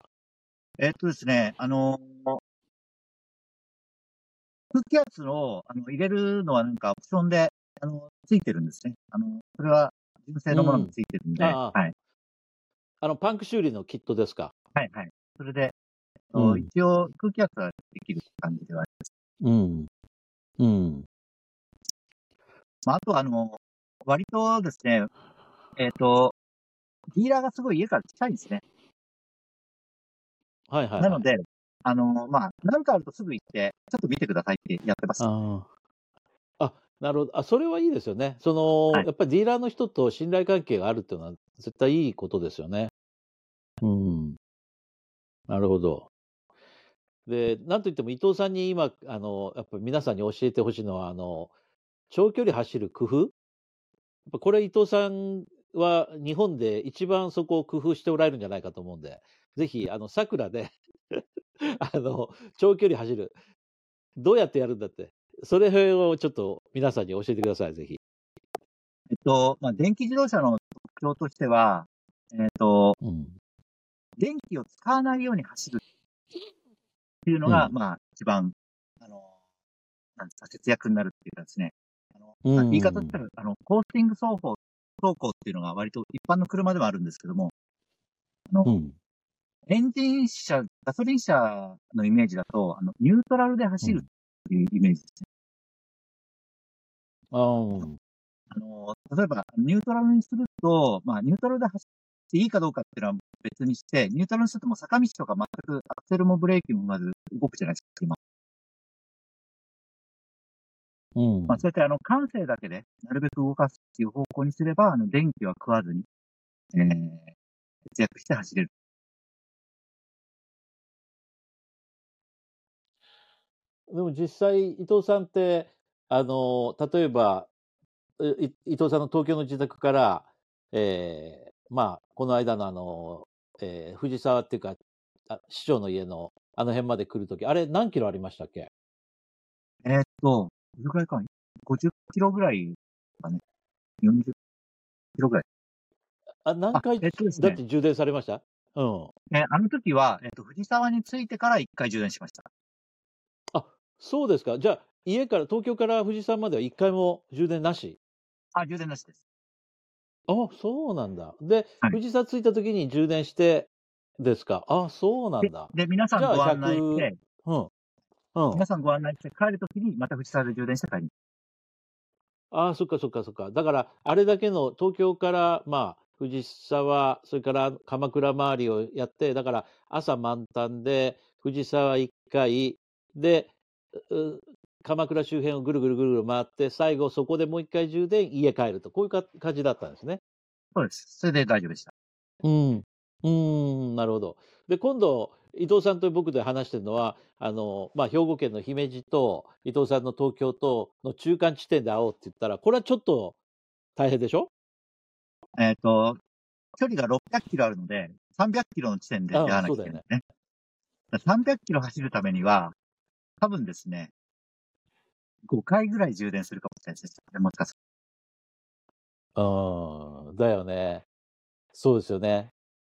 えっとですね、あの、空気圧をあの入れるのはなんかオプションで、あの、ついてるんですね。あの、それは純正のものがついてるんで、うんはい。あの、パンク修理のキットですか？はい、はい。それで、うん一応空気圧はできる感じではあります。うん。うん。まあ、あとあの、割とですね、えっ、と、ディーラーがすごい家から近いんですね。はいはい、はい。なので、あの、まあ、なんかあるとすぐ行って、ちょっと見てくださいってやってます。あ、なるほど。あ、それはいいですよね。その、はいやっぱりディーラーの人と信頼関係があるっていうのは絶対いいことですよね。うん。なるほど。で、なんといっても伊藤さんに今、あの、やっぱり皆さんに教えてほしいのは、あの、長距離走る工夫やっぱこれ伊藤さんは日本で一番そこを工夫しておられるんじゃないかと思うんで、ぜひ、あの、桜で、あの、長距離走る。どうやってやるんだって。それをちょっと皆さんに教えてください、ぜひ。えっと、まあ、電気自動車の特徴としては、えっと、うん。電気を使わないように走るっていうのが、うんまあ、一番、あの、なんですか、節約になるっていうかですね。あの、うんまあ言い方としたら、あの、コースティング走行、走行っていうのが割と一般の車ではあるんですけども、うん。エンジン車、ガソリン車のイメージだと、あの、ニュートラルで走るっていうイメージですね。あーあの、例えば、ニュートラルにすると、まあ、ニュートラルで走っていいかどうかっていうのは別にして、ニュートラルにするともう坂道とか全くアクセルもブレーキもまず動くじゃないですか、車。うん。まあ、そうやってあの、感性だけで、なるべく動かすっていう方向にすれば、あの、電気は食わずに、えー、節約して走れる。でも実際、伊藤さんって、あの、例えば、い伊藤さんの東京の自宅から、えーまあ、この間のあの、えー藤沢っていうか、あ市長の家のあの辺まで来るとき、あれ何キロありましたっけ？えーっと、どれくらいかな ?50 キロぐらいかね。40キロぐらい。あ、何回、あえっとねだって充電されました？うん。えーあの時は、えーっと、藤沢に着いてから1回充電しました。あ、そうですか。じゃあ、家から、東京から藤沢までは一回も充電なし？あ、充電なしです。あ、そうなんだ。で、はい藤沢着いたときに充電してですか？あ、そうなんでだ。で、皆さんじゃあご案内100して、うん。うん皆。さんご案内して帰るときにまた藤沢で充電して帰り。ああ、そっかそっかそっか。だから、あれだけの東京から、まあ、藤沢、それから鎌倉周りをやって、だから朝満タンで、藤沢1回、で、う鎌倉周辺をぐるぐるぐるぐる回って、最後そこでもう一回充電、家帰ると、こういうか感じだったんですね。そうです。それで大丈夫でした。うん。うーん、なるほど。で、今度、伊藤さんと僕で話してるのは、あの、まあ、兵庫県の姫路と伊藤さんの東京との中間地点で会おうって言ったら、これはちょっと大変でしょ？えっ、と、距離が600キロあるので、300キロの地点で出会わなきゃいけないね。300キロ走るためには、多分ですね、5回ぐらい充電するかもしれないですね。もしかすうん、だよね。そうですよね。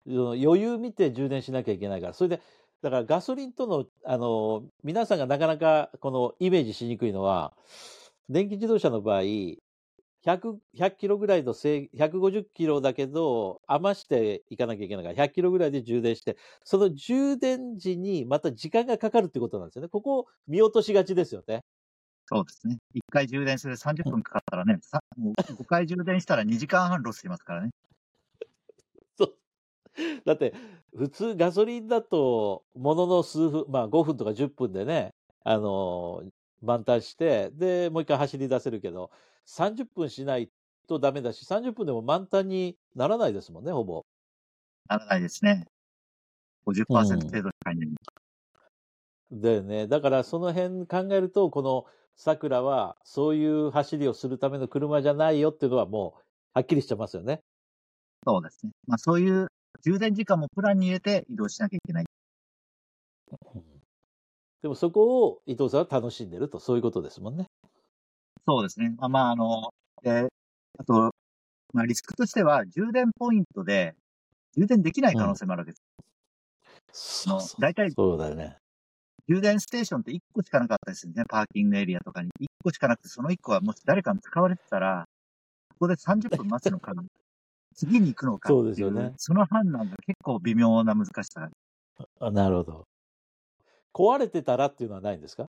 その余裕見て充電しなきゃいけないから。それで、だからガソリンとの、あの、皆さんがなかなかこのイメージしにくいのは、電気自動車の場合、100、100キロぐらいの制、150キロだけど、余していかなきゃいけないから、100キロぐらいで充電して、その充電時にまた時間がかかるってことなんですよね。ここを見落としがちですよね。そうですね。1回充電する30分かかったらね、さもう5回充電したら2時間半ロスしますからね。そう。だって、普通ガソリンだと、ものの数分、まあ5分とか10分でね、あのー満タンして、で、もう一回走り出せるけど、30分しないとダメだし、30分でも満タンにならないですもんね、ほぼ。ならないですね。50%程度しかいない。だよね。だからその辺考えると、この桜はそういう走りをするための車じゃないよっていうのはもう、はっきりしてますよね。そうですね。まあそういう充電時間もプランに入れて移動しなきゃいけない。でもそこを伊藤さんは楽しんでると、そういうことですもんね。そうですね。まあまあ、あの、で、あと、まあリスクとしては充電ポイントで充電できない可能性もあるわけです。そうそう大体そうだよね。充電ステーションって1個しかなかったですよね。パーキングエリアとかに。1個しかなくて、その1個はもし誰かに使われてたら、ここで30分待つのか、次に行くのかそうですよねその判断が結構微妙な難しさがあなるほど。壊れてたらっていうのはないんですか、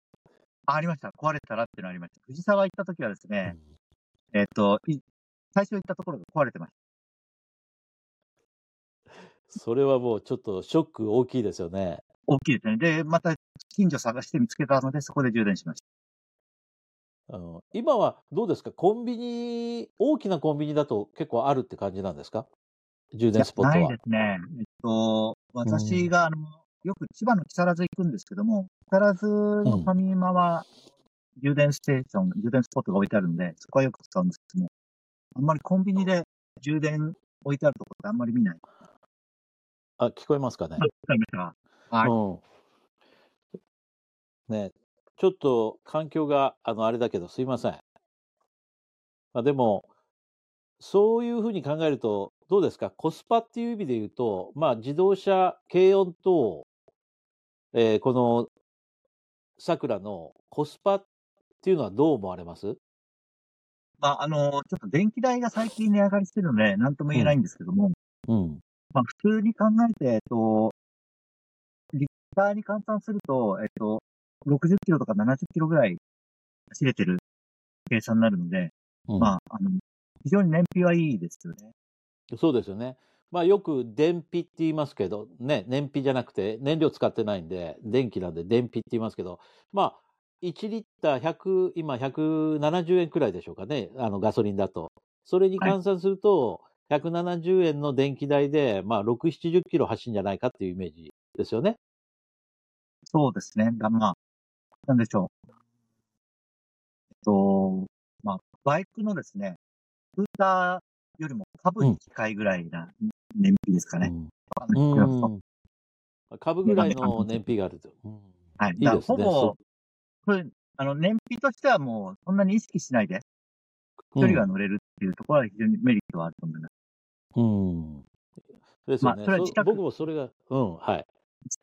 あありました。壊れてたらっていうのありました。藤沢行った時はですね、えっ、と、い最初行ったところが壊れてましそれはもうちょっとショック大きいですよね。た。大きいですね。で、また近所探して見つけたので、そこで充電しました。うん、今はどうですか？コンビニ、大きなコンビニだと結構あるって感じなんですか？充電スポットはないで。すね。えっと、私が、あの、よく千葉の木更津行くんですけども、木更津のファミマは充電ステーション、充電スポットが置いてあるんで、そこはよく使うんですけども、あんまりコンビニで充電置いてあるところってあんまり見ない。あ、聞こえますかね？はい。うん。ね、ちょっと環境があのあれだけどすいません。まあ、でも、そういうふうに考えると、どうですか？コスパっていう意味で言うと、まあ自動車、軽音と、えーこの、桜のコスパっていうのはどう思われます？まあ、あの、ちょっと電気代が最近値上がりしてるので、なんとも言えないんですけども、うん。まあ、普通に考えて、えっと、リッターに換算すると、えっと、60キロとか70キロぐらい走れてる計算になるので、うんまあ、あの、非常に燃費はいいですよね。そうですよね。まあよく電費って言いますけど、ね、燃費じゃなくて燃料使ってないんで、電気なんで電費って言いますけど、まあ、1リッター100、今170円くらいでしょうかね、あのガソリンだと。それに換算すると、170円の電気代で、まあ、6、70キロ走るんじゃないかっていうイメージですよね。そうですね。だまあ、なんでしょう。えっと、まあ、バイクのですね、スクーターよりも株に近いぐらいな燃費ですかね。株ぐらいの燃費があると。うんはい。いいほぼそ、これ、あの、燃費としてはもう、そんなに意識しないで、距離が乗れるっていうところは非常にメリットはあると思います。うん。ですよね。そまあそれは自宅僕もそれが、うん、はい。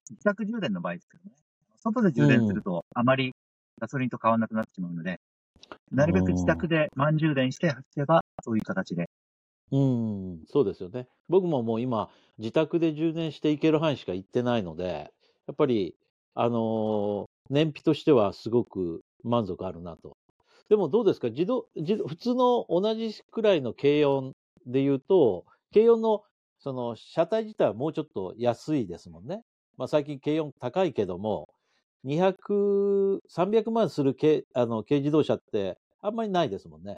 自宅充電の場合ですけどね。外で充電すると、あまりガソリンと変わらなくなってしまうので、なるべく自宅で満充電して走れば、そういう形で。うん、そうですよね。僕ももう今、自宅で充電していける範囲しか行ってないので、やっぱり、あの燃費としてはすごく満足あるなと。でもどうですか？自動、自動普通の同じくらいの軽音で言うと、軽音のその車体自体はもうちょっと安いですもんね。まあ最近軽音高いけども、200、300万する軽あの軽自動車ってあんまりないですもんね。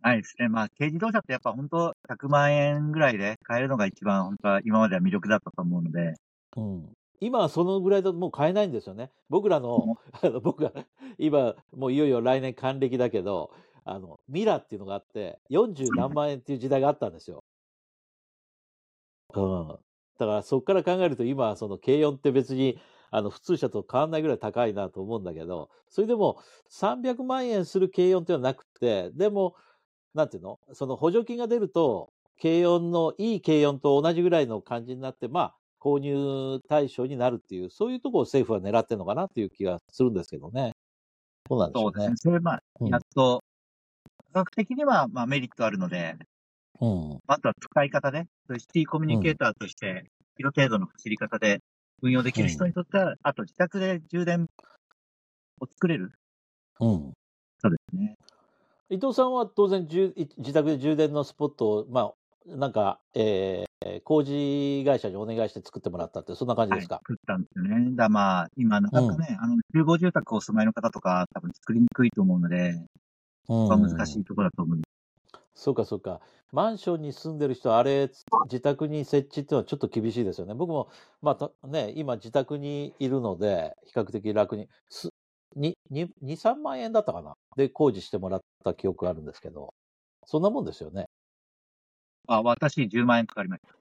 はいですね。まあ、軽自動車ってやっぱ本当100万円ぐらいで買えるのが一番本当は今までは魅力だったと思うので、うん。今はそのぐらいだともう買えないんですよね。僕らの、あの僕が今、もういよいよ来年還暦だけど、あの、ミラっていうのがあって、40何万円っていう時代があったんですよ。うん。だからそこから考えると今はその軽音って別にあの普通車と変わんないぐらい高いなと思うんだけど、それでも300万円する軽音っていうのはなくて、でも、なんていうの？その補助金が出ると、軽音の、いい軽音と同じぐらいの感じになって、まあ、購入対象になるっていう、そういうところを政府は狙ってるのかなっていう気がするんですけどね。そうなんでしょねそううですね。。それ、まあ、うんやっと、価格的には、まあ、メリットあるので、うん。あとは使い方で、そういうシティコミュニケーターとして、キロ程度の走り方で運用できる人にとっては、あと自宅で充電を作れる。うん。そうですね。伊藤さんは当然、自宅で充電のスポットを、まあ、なんか、えー、工事会社にお願いして作ってもらったって、そんな感じはい、ですか、作ったんですよね。だまあ、今、なかなかね、あの、集合住宅をお住まいの方とか、多分作りにくいと思うので、うんまあ難しいところだと思うんでそうか、そうか。マンションに住んでる人は、あれ、自宅に設置っていうのはちょっと厳しいですよね。僕も、まあた、ね、今自宅にいるので、比較的楽に、す、に、に、2、3万円だったかなで工事してもらった記憶があるんですけど、そんなもんですよね。あ、私10万円かかりました。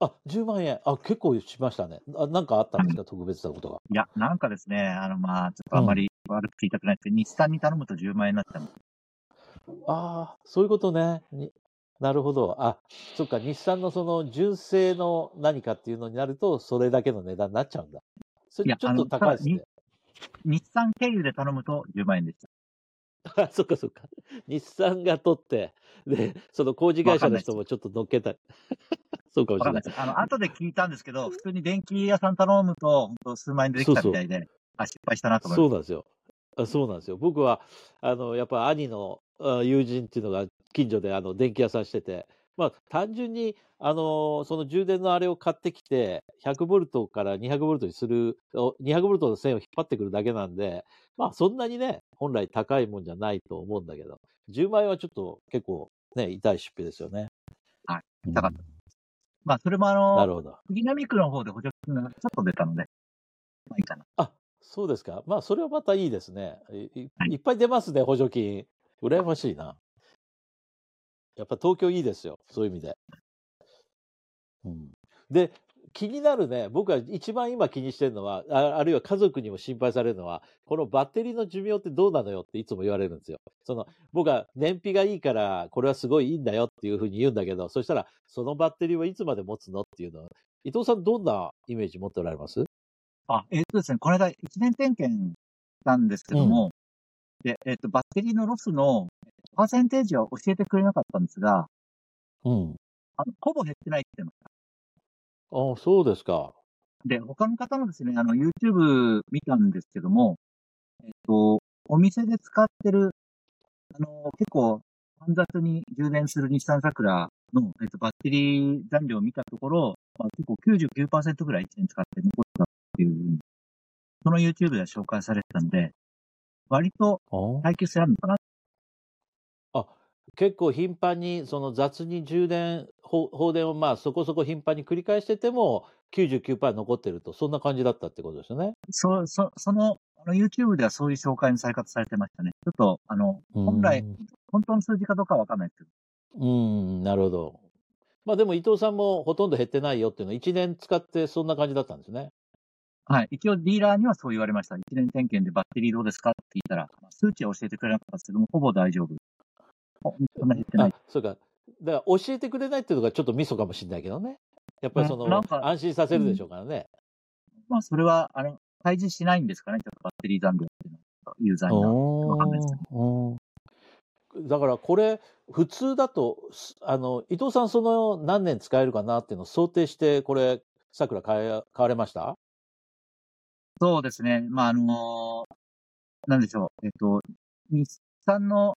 あ、10万円。あ、結構しましたね。あなんかあったんですか？特別なことが。いや、なんかですね、あの、まあ、ちょっとあんまり悪く言いたくないですけど、日産に頼むと10万円になっちゃう。ああ、そういうことね。になるほど。あ、そっか、日産のその純正の何かっていうのになると、それだけの値段になっちゃうんだ。そいやれちょっと高いですね。日産経由で頼むと10万円でした。あ、そっかそっか。日産が取って、で、その工事会社の人もちょっと乗っけた。そうかもしれない。あの、後で聞いたんですけど、普通に電気屋さん頼むと、本当数万円でできたみたいで、あ、失敗したなと思いまそうなんですよ。あそうなんですよ。僕は、あの、やっぱ兄のあ友人っていうのが近所であの電気屋さんしてて、まあ単純に、あの、その充電のあれを買ってきて、100ボルトから200ボルトにする、お200ボルトの線を引っ張ってくるだけなんで、まあそんなにね、本来高いもんじゃないと思うんだけど、10万円はちょっと結構ね、痛い出費ですよね。はいうん。痛かったまあ、それもあの、なるほど。杉並区の方で補助金がちょっと出たので、まあいいかな。あ、そうですか。まあ、それはまたいいですね。いいはいいっぱい出ますね、補助金。羨ましいな。やっぱ東京いいですよ。そういう意味で。うん、で、気になるね、僕は一番今気にしてるのはあ、あるいは家族にも心配されるのは、このバッテリーの寿命ってどうなのよっていつも言われるんですよ。その、僕は燃費がいいから、これはすごいいいんだよっていうふうに言うんだけど、そしたら、そのバッテリーはいつまで持つのっていうのは、伊藤さんどんなイメージ持っておられます？あ、えっ、とですね、この間1年点検したんですけども、で、えっ、と、バッテリーのロスのパーセンテージは教えてくれなかったんですが、うん。あのほぼ減ってないって言ってましあそうですか。た。で、他の方のですね、あの、YouTube 見たんですけども、えっ、と、お店で使ってる、あの、結構、煩雑に充電する日産桜の、えっ、と、バッテリー残量を見たところ、まあ、結構99%ぐらい1年使って残ったっていう、その YouTube では紹介されてたんで、割とあ耐久性あるのかな結構頻繁に、その雑に充電、放放電をまあそこそこ頻繁に繰り返してても、99%残ってると、そんな感じだったってことですよね。そ、そ、その、あの YouTube ではそういう紹介のされ方されてましたね。ちょっと、あの、本来、本当の数字かどうかはわかんないですけど。うん、なるほど。まあでも伊藤さんもほとんど減ってないよっていうのは1年使ってそんな感じだったんですね。はい。一応ディーラーにはそう言われました。1年点検でバッテリーどうですかって聞いたら、まあ数値は教えてくれなかったですけども、ほぼ大丈夫。ほそんな減ってないあ。、そうか。だから教えてくれないっていうのがちょっとミソかもしれないけどね。やっぱりその安心させるでしょうからね。まあ、それは、あの、開示しないんですかね。ちょっとバッテリー残量っていうのは、ユーザーには。わかんないですけおーだからこれ、普通だと、すあの、伊藤さんその何年使えるかなっていうのを想定して、これ、桜買え、買われました？そうですね。まあ、あのなんでしょう。えっと、日産の、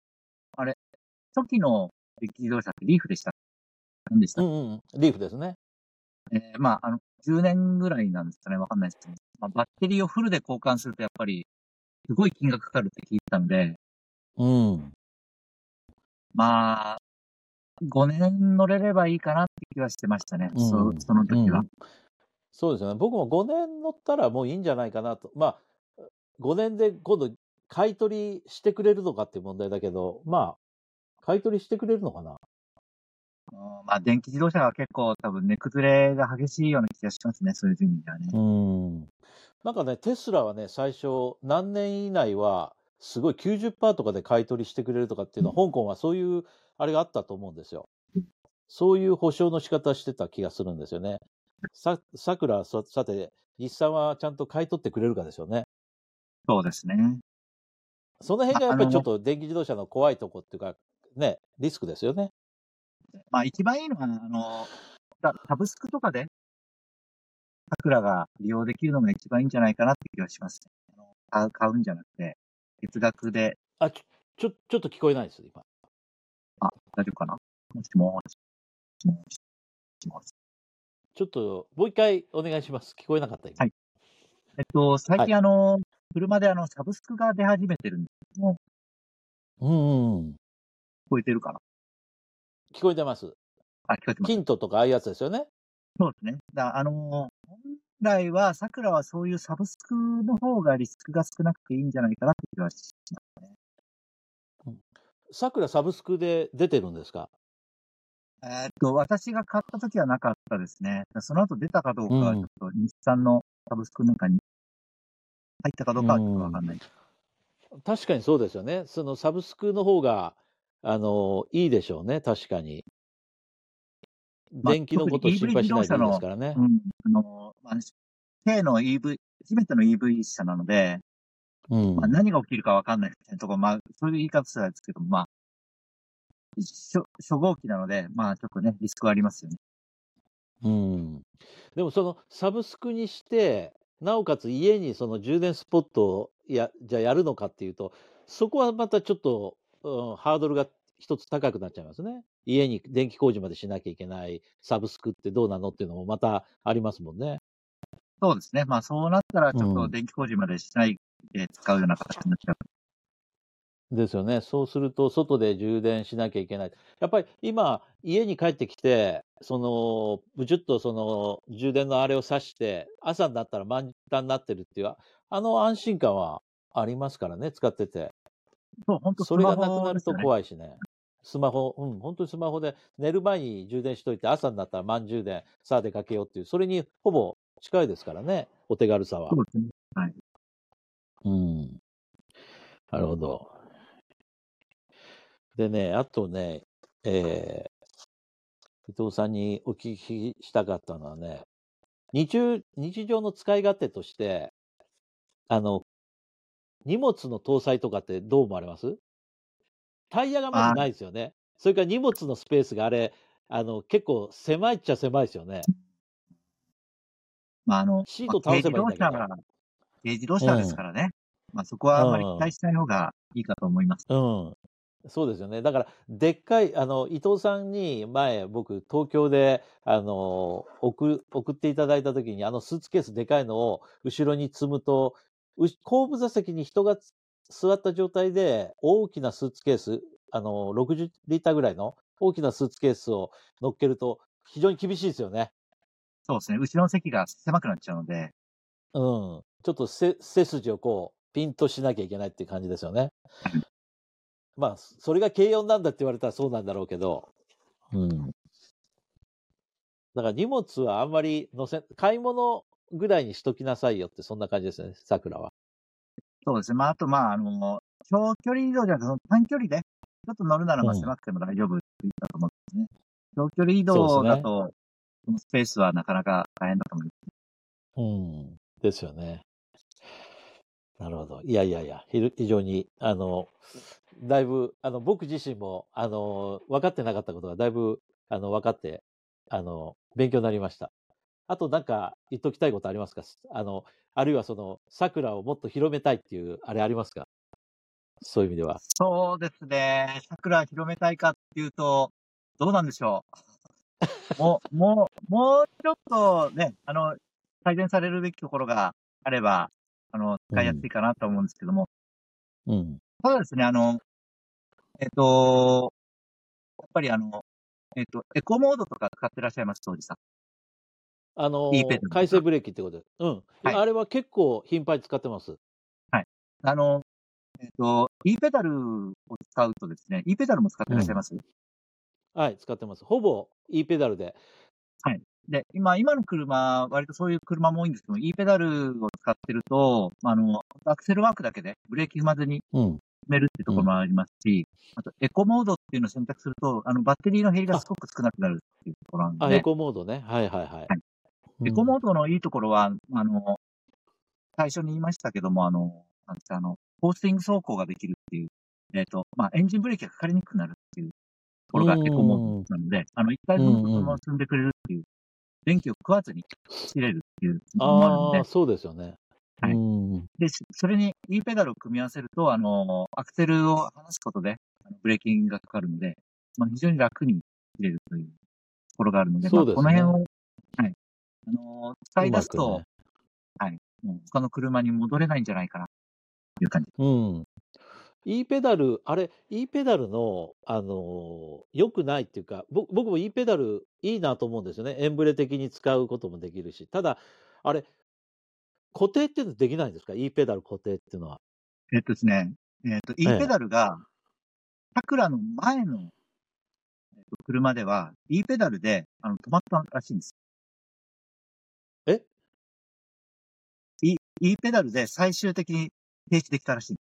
あれ、初期の電気自動車ってリーフでした。何でした？うんうん。リーフですね。えーまあ、あの、10年ぐらいなんですかね。わかんないですけど、まあ、バッテリーをフルで交換するとやっぱり、すごい金額かかるって聞いたんで、うん。まあ、5年乗れればいいかなって気はしてましたね。うんそその時は。うんそうですよね。僕も5年乗ったらもういいんじゃないかなと。まあ、5年で今度買い取りしてくれるのかっていう問題だけど、まあ、買い取りしてくれるのかな。うんまあ、電気自動車が結構多分ね、崩れが激しいような気がしますね、そういう意味ではね。うん。なんかね、テスラはね、最初、何年以内は、すごい90%とかで買い取りしてくれるとかっていうのは、香港はそういう、あれがあったと思うんですよ。そういう保証の仕方してた気がするんですよね。さ、さくら、ささて、日産はちゃんと買い取ってくれるかですよね。そうですね。その辺がやっぱりちょっと電気自動車の怖いとこっていうか、ね、リスクですよね。まあ一番いいのは、あの、ササブスクとかで、桜が利用できるのが一番いいんじゃないかなって気がします、ね。あの買う買うんじゃなくて、月額で、あ、ちょ、ちょ、ちょっと聞こえないです、今。あ、大丈夫かな？もしもし、もしもし。ちょっと、もう一回お願いします。聞こえなかった、今。はいえっと、最近あの、車であの、サブスクが出始めてるんですけども、うんうんうん。聞こえてるかな？聞こえてます。あ、聞こえてます。キントとかああいうやつですよね。そうですね。だあの、本来は、桜はそういうサブスクの方がリスクが少なくていいんじゃないかなって気がします。さくらサブスクで出てるんですか？えーっと、私が買った時はなかったですね。その後出たかどうかは、うんちょっと日産のサブスクの中に入ったかどうかはちょっとわかんない。確かにそうですよね。そのサブスクの方が、あの、いいでしょうね。確かに。まあ電気のことを心配しないでいいですからねう。ん。あの、まあ、軽の EV、初めての EV 車なので、うんまあ、何が起きるかわかんないみたいなところ、まあ、そういう言い方したらですけど、まあ、初初号機なので、まあ、ちょっとね、リスクはありますよね。うん。でもそのサブスクにして、なおかつ家にその充電スポットをや、じゃあやるのかっていうと、そこはまたちょっと、うん、ハードルが一つ高くなっちゃいますね。家に電気工事までしなきゃいけないサブスクってどうなのっていうのもまたありますもんね。そうですね。まあ、そうなったら、ちょっうんと電気工事までしないで使うような形になっちゃう。ですよね。そうすると、外で充電しなきゃいけない。やっぱり今、家に帰ってきて、その、ぶちゅっとその、充電のあれを挿して、朝になったら満タンになってるっていう、あの安心感はありますからね、使ってて。そう、本当それがなくなるとい。怖いしね。スマホ、うん、本当にスマホで寝る前に充電しといて、朝になったら満充電、さあ出かけようっていう、それにほぼ近いですからね、お手軽さはそ。うですね。はい。うん。なるほど。でね、あとね、えー伊藤さんにお聞きしたかったのはね、日中日常の使い勝手として、あの、荷物の搭載とかってどう思われます？タイヤがまずないですよね。それから荷物のスペースがあれ、あの、結構狭いっちゃ狭いですよね。まあ、あの、シート倒せばいいんだけどまあ軽自動車が、軽自動車ですからね。まあ、そこはあまり期待しない方がいいかと思います。うん。そうですよね。だから、でっかい、あの、伊藤さんに前、僕、東京で、あの、送、送っていただいたときに、あのスーツケースでかいのを後ろに積むと、う後部座席に人がつ座った状態で、大きなスーツケース、あの、60リッターぐらいの大きなスーツケースを乗っけると、非常に厳しいですよね。そうですね。後ろの席が狭くなっちゃうので、うん。ちょっと背背筋をこう、ピンとしなきゃいけないっていう感じですよね。まあ、それが軽音なんだって言われたらそうなんだろうけど。うん。だから荷物はあんまり乗せ、買い物ぐらいにしときなさいよって、そんな感じですね、桜は。そうですね。まあ、あと、まあ、あの、長距離移動じゃなくて、その短距離で、ちょっと乗るなら、まあ、うん狭くても大丈夫って言ったと思うんですね。長距離移動だと、そのスペースはなかなか大変だと思います。うん。ですよね。なるほど。いやいやいや、非常に、あの、だいぶ、あの、僕自身も、あの、分かってなかったことがだいぶ、あの、分かって、あの、勉強になりました。あと、なんか、言っときたいことありますか？あの、あるいはその、桜をもっと広めたいっていう、あれありますか？そういう意味では。そうですね。桜広めたいかっていうと、どうなんでしょう？もう、もう、もうちょっとね、あの、改善されるべきところがあれば、あの、使いやすいかなと思うんですけども、うん。ただですね、あの、えっと、やっぱりあの、えっと、エコモードとか使ってらっしゃいます、当時さん。あの E 回生ブレーキってことで。うん。はいあれは結構頻繁に使ってます。あの、えっ、と、E ペダルを使うとですね、E ペダルも使ってらっしゃいます、はい、使ってます。ほぼ E ペダルで。で、今、今の車、割とそういう車も多いんですけど、E ペダルを使ってると、あの、アクセルワークだけでブレーキ踏まずにうん。踏めるっていうところもありますし、あと、エコモードっていうのを選択すると、あの、バッテリーの減りがすごく少なくなるっていうところなんあ、で、エコモードね。はいはいはい。はい。うん。エコモードのいいところは、あの、最初に言いましたけども、あの、なんあの、コースティング走行ができるっていう、えっ、と、まあ、エンジンブレーキがかかりにくくなるっていうところがエコモードなので、あの、一回分そのまま進ん。でくれるっていう、電気を食わずに走れるっていうのもあるので。ああ、、そうですよね。はいうん。で、しそれに E ペダルを組み合わせると、あの、アクセルを離すことで、あのブレーキングがかかるので、まあ、非常に楽に入れるというところがあるので、ですねまあ、この辺を、はい。あの、使い出すと、ねはい。もう他の車に戻れないんじゃないかな、という感じ。うん。E ペダル、あれ、E ペダルの、あのー良くないっていうか、ぼ僕も E ペダルいいなと思うんですよね。エンブレ的に使うこともできるし。ただ、あれ、固定っていうのできないんですか ?E ペダル固定っていうのは。えっとですね、えっと、E ええペダルが、サクラの前の、えっと、車では、E ペダルで、あの、止まったらしいんです。え ?E、E ペダルで最終的に停止できたらしい。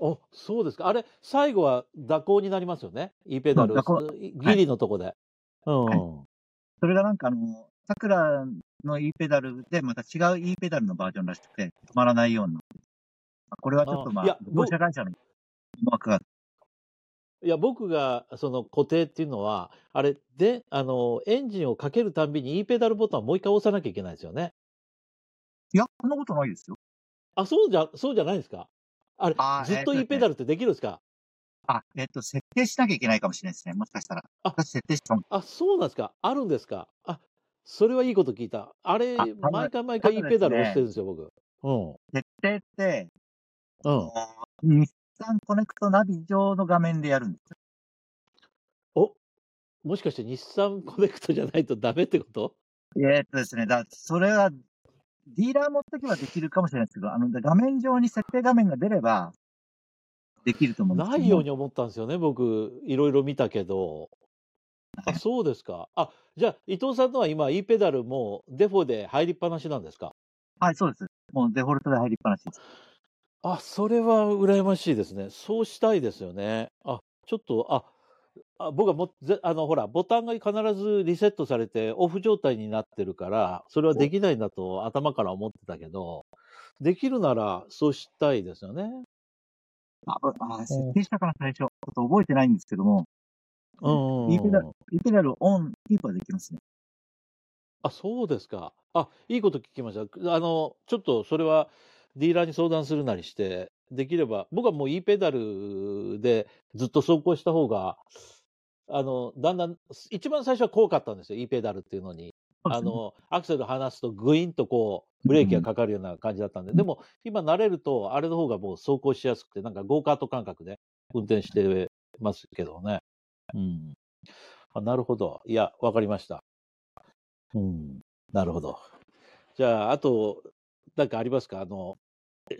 あ、そうですか。あれ、最後は蛇行になりますよね？E ペダル、ギリのとこで。うん。はいそれがなんかあの、サクラの E ペダルでまた違う E ペダルのバージョンらしくて、止まらないようになこれはちょっとまああいや、同社会社の思惑が。いや、僕がその固定っていうのは、あれで、あの、エンジンをかけるたんびに E ペダルボタンをもう一回押さなきゃいけないですよね。いや、そんなことないですよ。あ、そうじゃ、そうじゃないですか？あれずっと E ペダルってできるんですか、あ、えっと、設定しなきゃいけないかもしれないですね。もしかしたら。あ私設定した。あ、そうなんですか。あるんですか？あ、それはいいこと聞いた。あれ、あ毎回毎回た E だペダル押してるんですよ、僕。うん。設定って、うん。日産コネクトナビ上の画面でやるんですよ。おもしかして日産コネクトじゃないとダメってこと？えーっとですね、だそれは、ディーラー持ってけばできるかもしれないですけど、あの、で画面上に設定画面が出れば、できると思うんですけ。ないように思ったんですよね、僕。いろいろ見たけど。あ、そうですか。あ、じゃあ、伊藤さんのは今、E ペダルもデフォで入りっぱなしなんですか？はい、そうです。もうデフォルトで入りっぱなしです。あ、それは羨ましいですね。そうしたいですよね。あ、ちょっと、あ、あ僕はもぜあの、ほら、ボタンが必ずリセットされてオフ状態になってるから、それはできないんだと頭から思ってたけど、できるならそうしたいですよね。あ、あ設定したかな、最初。ちょっと覚えてないんですけども、うんうんいいペダル、いいペダルオン、キープはできますね。あ、そうですか。あ、いいこと聞きました。あの、ちょっとそれはディーラーに相談するなりして、できれば、僕はもう E ペダルでずっと走行した方が、あの、だんだん、一番最初は怖かったんですよ、E ペダルっていうのに。あの、アクセル離すとグイーンとこう、ブレーキがかかるような感じだったんで、でも今慣れると、あれの方がもう走行しやすくて、なんかゴーカート感覚で運転してますけどね。うん。あなるほど。いや、わかりました。うん。なるほど。じゃあ、あと、なんかありますか？あの、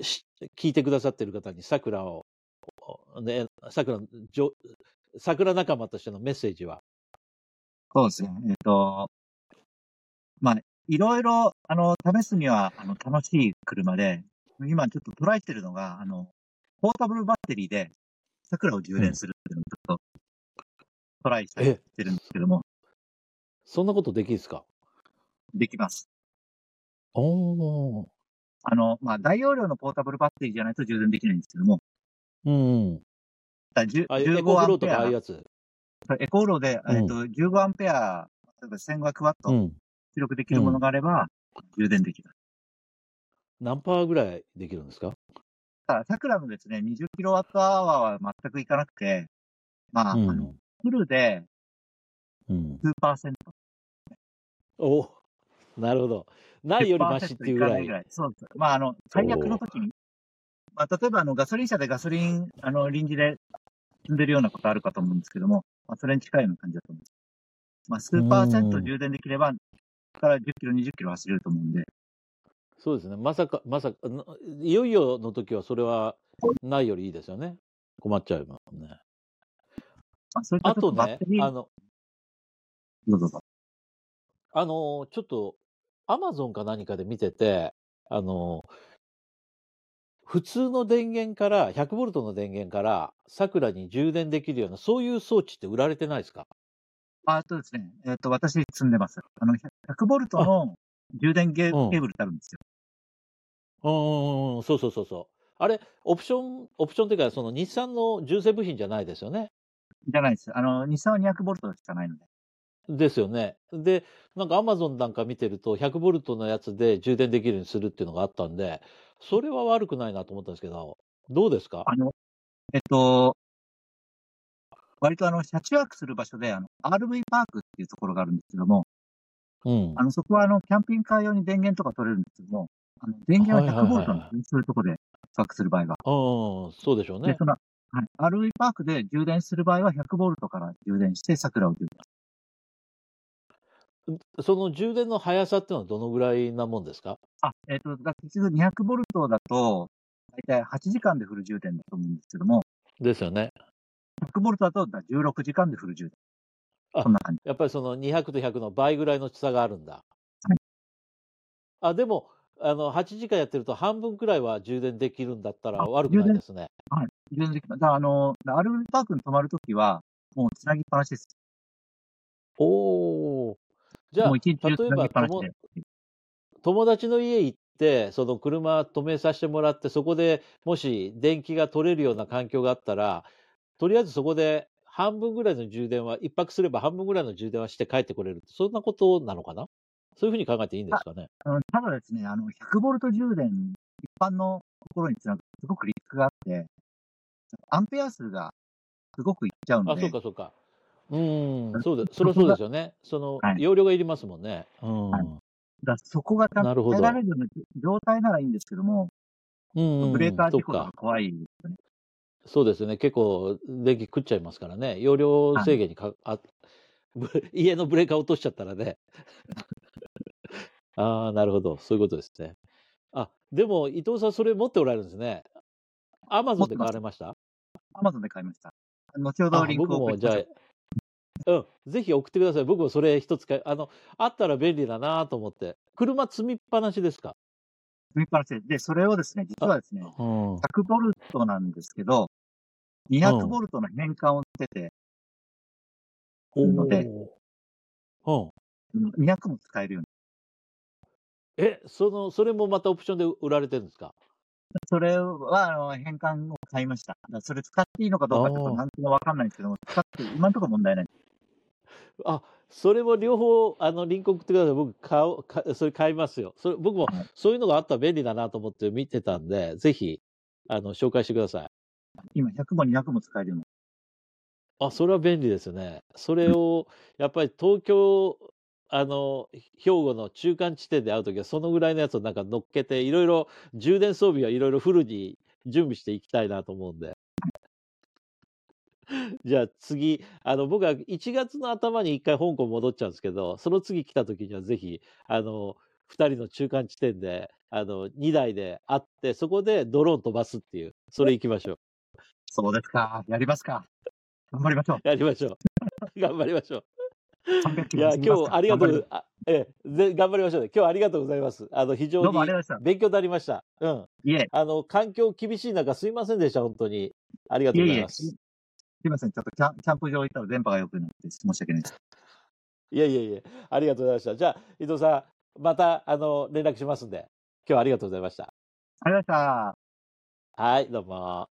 し聞いてくださってる方に桜を、ね、桜の、じょ桜仲間としてのメッセージは？そうですね。えっ、と、まあ、いろいろ、あの、試すには、あの、楽しい車で、今ちょっと捉えてるのが、あの、ポータブルバッテリーで、桜を充電するっていうのをちょっと、トライしてるんですけども、そんなことできるんですか？できます。おー。あの、まあ、大容量のポータブルバッテリーじゃないと充電できないんですけども、うん。だ10ああいうエ15コフローとアンペアかああいうやつ？エコーローで、うんえっと、15アンペア、例えば1500ワットうん。出力できるものがあれば、充電できます。何パーぐらいできるんですか？ただ、桜のですね、20キロワットアワーは全くいかなくて、まあ、うんあの、フルでうん。2%。おなるほど。ないよりマシっていうぐらい。いかないそうです。まあ、あの、最悪の時に、まあ、例えば、あの、ガソリン車でガソリン、あの、臨時で積んでるようなことあるかと思うんですけども、まあ、それに近いような感じだと思います。まあ、数パーセント充電できれば、から10キロ、20キロ走れると思うんで、そうですね。まさか、まさか、ないよいよの時はそれはないよりいいですよね。困っちゃうもんね。あそういったあとねあの、どうぞどうぞ。あの、ちょっと、アマゾンか何かで見てて、あの、普通の電源から、100ボルトの電源から、桜に充電できるような、そういう装置って売られてないですか？ああとですね、えっ、と、私積んでます。あの、100ボルトの充電ゲうんケーブルってあるんですよ。うん、そうそうそうそう。あれ、オプション、オプションっていうか、その日産の純正部品じゃないですよね？じゃないです。あの、日産は200ボルトしかないので。ですよね。で、なんかアマゾンなんか見てると、100ボルトのやつで充電できるようにするっていうのがあったんで、それは悪くないなと思ったんですけど、どうですか？あの、えっと、割とあの、車中泊する場所で、あの、RV パークっていうところがあるんですけども、うん。あの、そこはあの、キャンピングカー用に電源とか取れるんですけども、あの、電源は100ボルトなんですね。そういうところで泊泊する場合は。うん、そうでしょうね、。でその、はい。RV パークで充電する場合は100ボルトから充電して桜を充電。その充電の速さっていうのはどのぐらいなもんですか？あ、えっ、と、だ結局200ボルトだと、だいたい8時間でフル充電だと思うんですけども、ですよね。100ボルトだとだ16時間でフル充電。あこんな感じ。やっぱりその200と100の倍ぐらいの差があるんだ。はいあ、でも、あの、8時間やってると半分くらいは充電できるんだったらあ悪くないですね。はい。だからあの、RV パークに泊まるときは、もうつなぎっぱなしです。おお。じゃあ、もう一日中つ例えばなぎっぱなし友で。友達の家行って、その車止めさせてもらって、そこでもし電気が取れるような環境があったら、とりあえずそこで半分ぐらいの充電は、一泊すれば半分ぐらいの充電はして帰ってこれる。そんなことなのかな？そういうふうに考えていいんですかね？ただですね、あの、100ボルト充電、一般のところにつなぐとすごくリスクがあって、アンペア数がすごくいっちゃうのあ、で、そうかそうか。うーん、そうで、それはそうですよね。その、はい容量がいりますもんね。うん。はいだそこが耐えられるような状態ならいいんですけども、うんうん、ブレーカー事故が。怖いですよね。そうですね。結構電気食っちゃいますからね。容量制限にか、あブレ 家のブレーカー落としちゃったらね。ああ、なるほど。そういうことですね。あ、でも伊藤さんそれ持っておられるんですね。アマゾンで買われました？アマゾンで買いました。後ほどあリンク僕もじゃを送りましょうあ、うん、ぜひ送ってください。僕もそれ一つ買い、あの、あったら便利だなと思って。車積みっぱなしですか？積みっぱなしで。で、それをですね、実はですね、うん。100ボルトなんですけど、200ボルトの変換をつけて、おのでーうん。200も使えるように。え、その、それもまたオプションで売られてるんですか？それは、あの、変換を買いました。それ使っていいのかどうかちょっとなんともわかんないんですけども、使って、今のところ問題ない。あ、それも両方、あの、リンク送ってください。僕、買おう、かそれ買いますよ。それ、僕もはい、そういうのがあったら便利だなと思って見てたんで、ぜひ、あの、紹介してください。今、100も200も使えるように。あ、それは便利ですね。それを、やっぱり東京、あの、兵庫の中間地点で会うときは、そのぐらいのやつをなんか乗っけて、いろいろ、充電装備はいろいろフルに準備していきたいなと思うんで。じゃあ次、あの、僕は1月の頭に一回香港戻っちゃうんですけど、その次来た時にはぜひ、あの、二人の中間地点で、あの、2台で会って、そこでドローン飛ばすっていう、それ行きましょう。そうですか。やりますか。頑張りましょう。やりましょう。頑張りましょう。300キいや、今日ありがとう、あええ、ぜ頑張りましょうね。今日はありがとうございます。あの、非常にりがとうございま勉強になりました。うん。いえ、あの、環境厳しい中、すいませんでした、本当に。ありがとういえいえ、ございます。すいません。ちょっとキャンキャンプ場行ったら電波が良くなって申し訳ないです。いやいやいや、ありがとうございました。じゃあ、伊藤さん、また、あの、連絡しますんで、今日はありがとうございました。ありがとうございました。はい、どうも。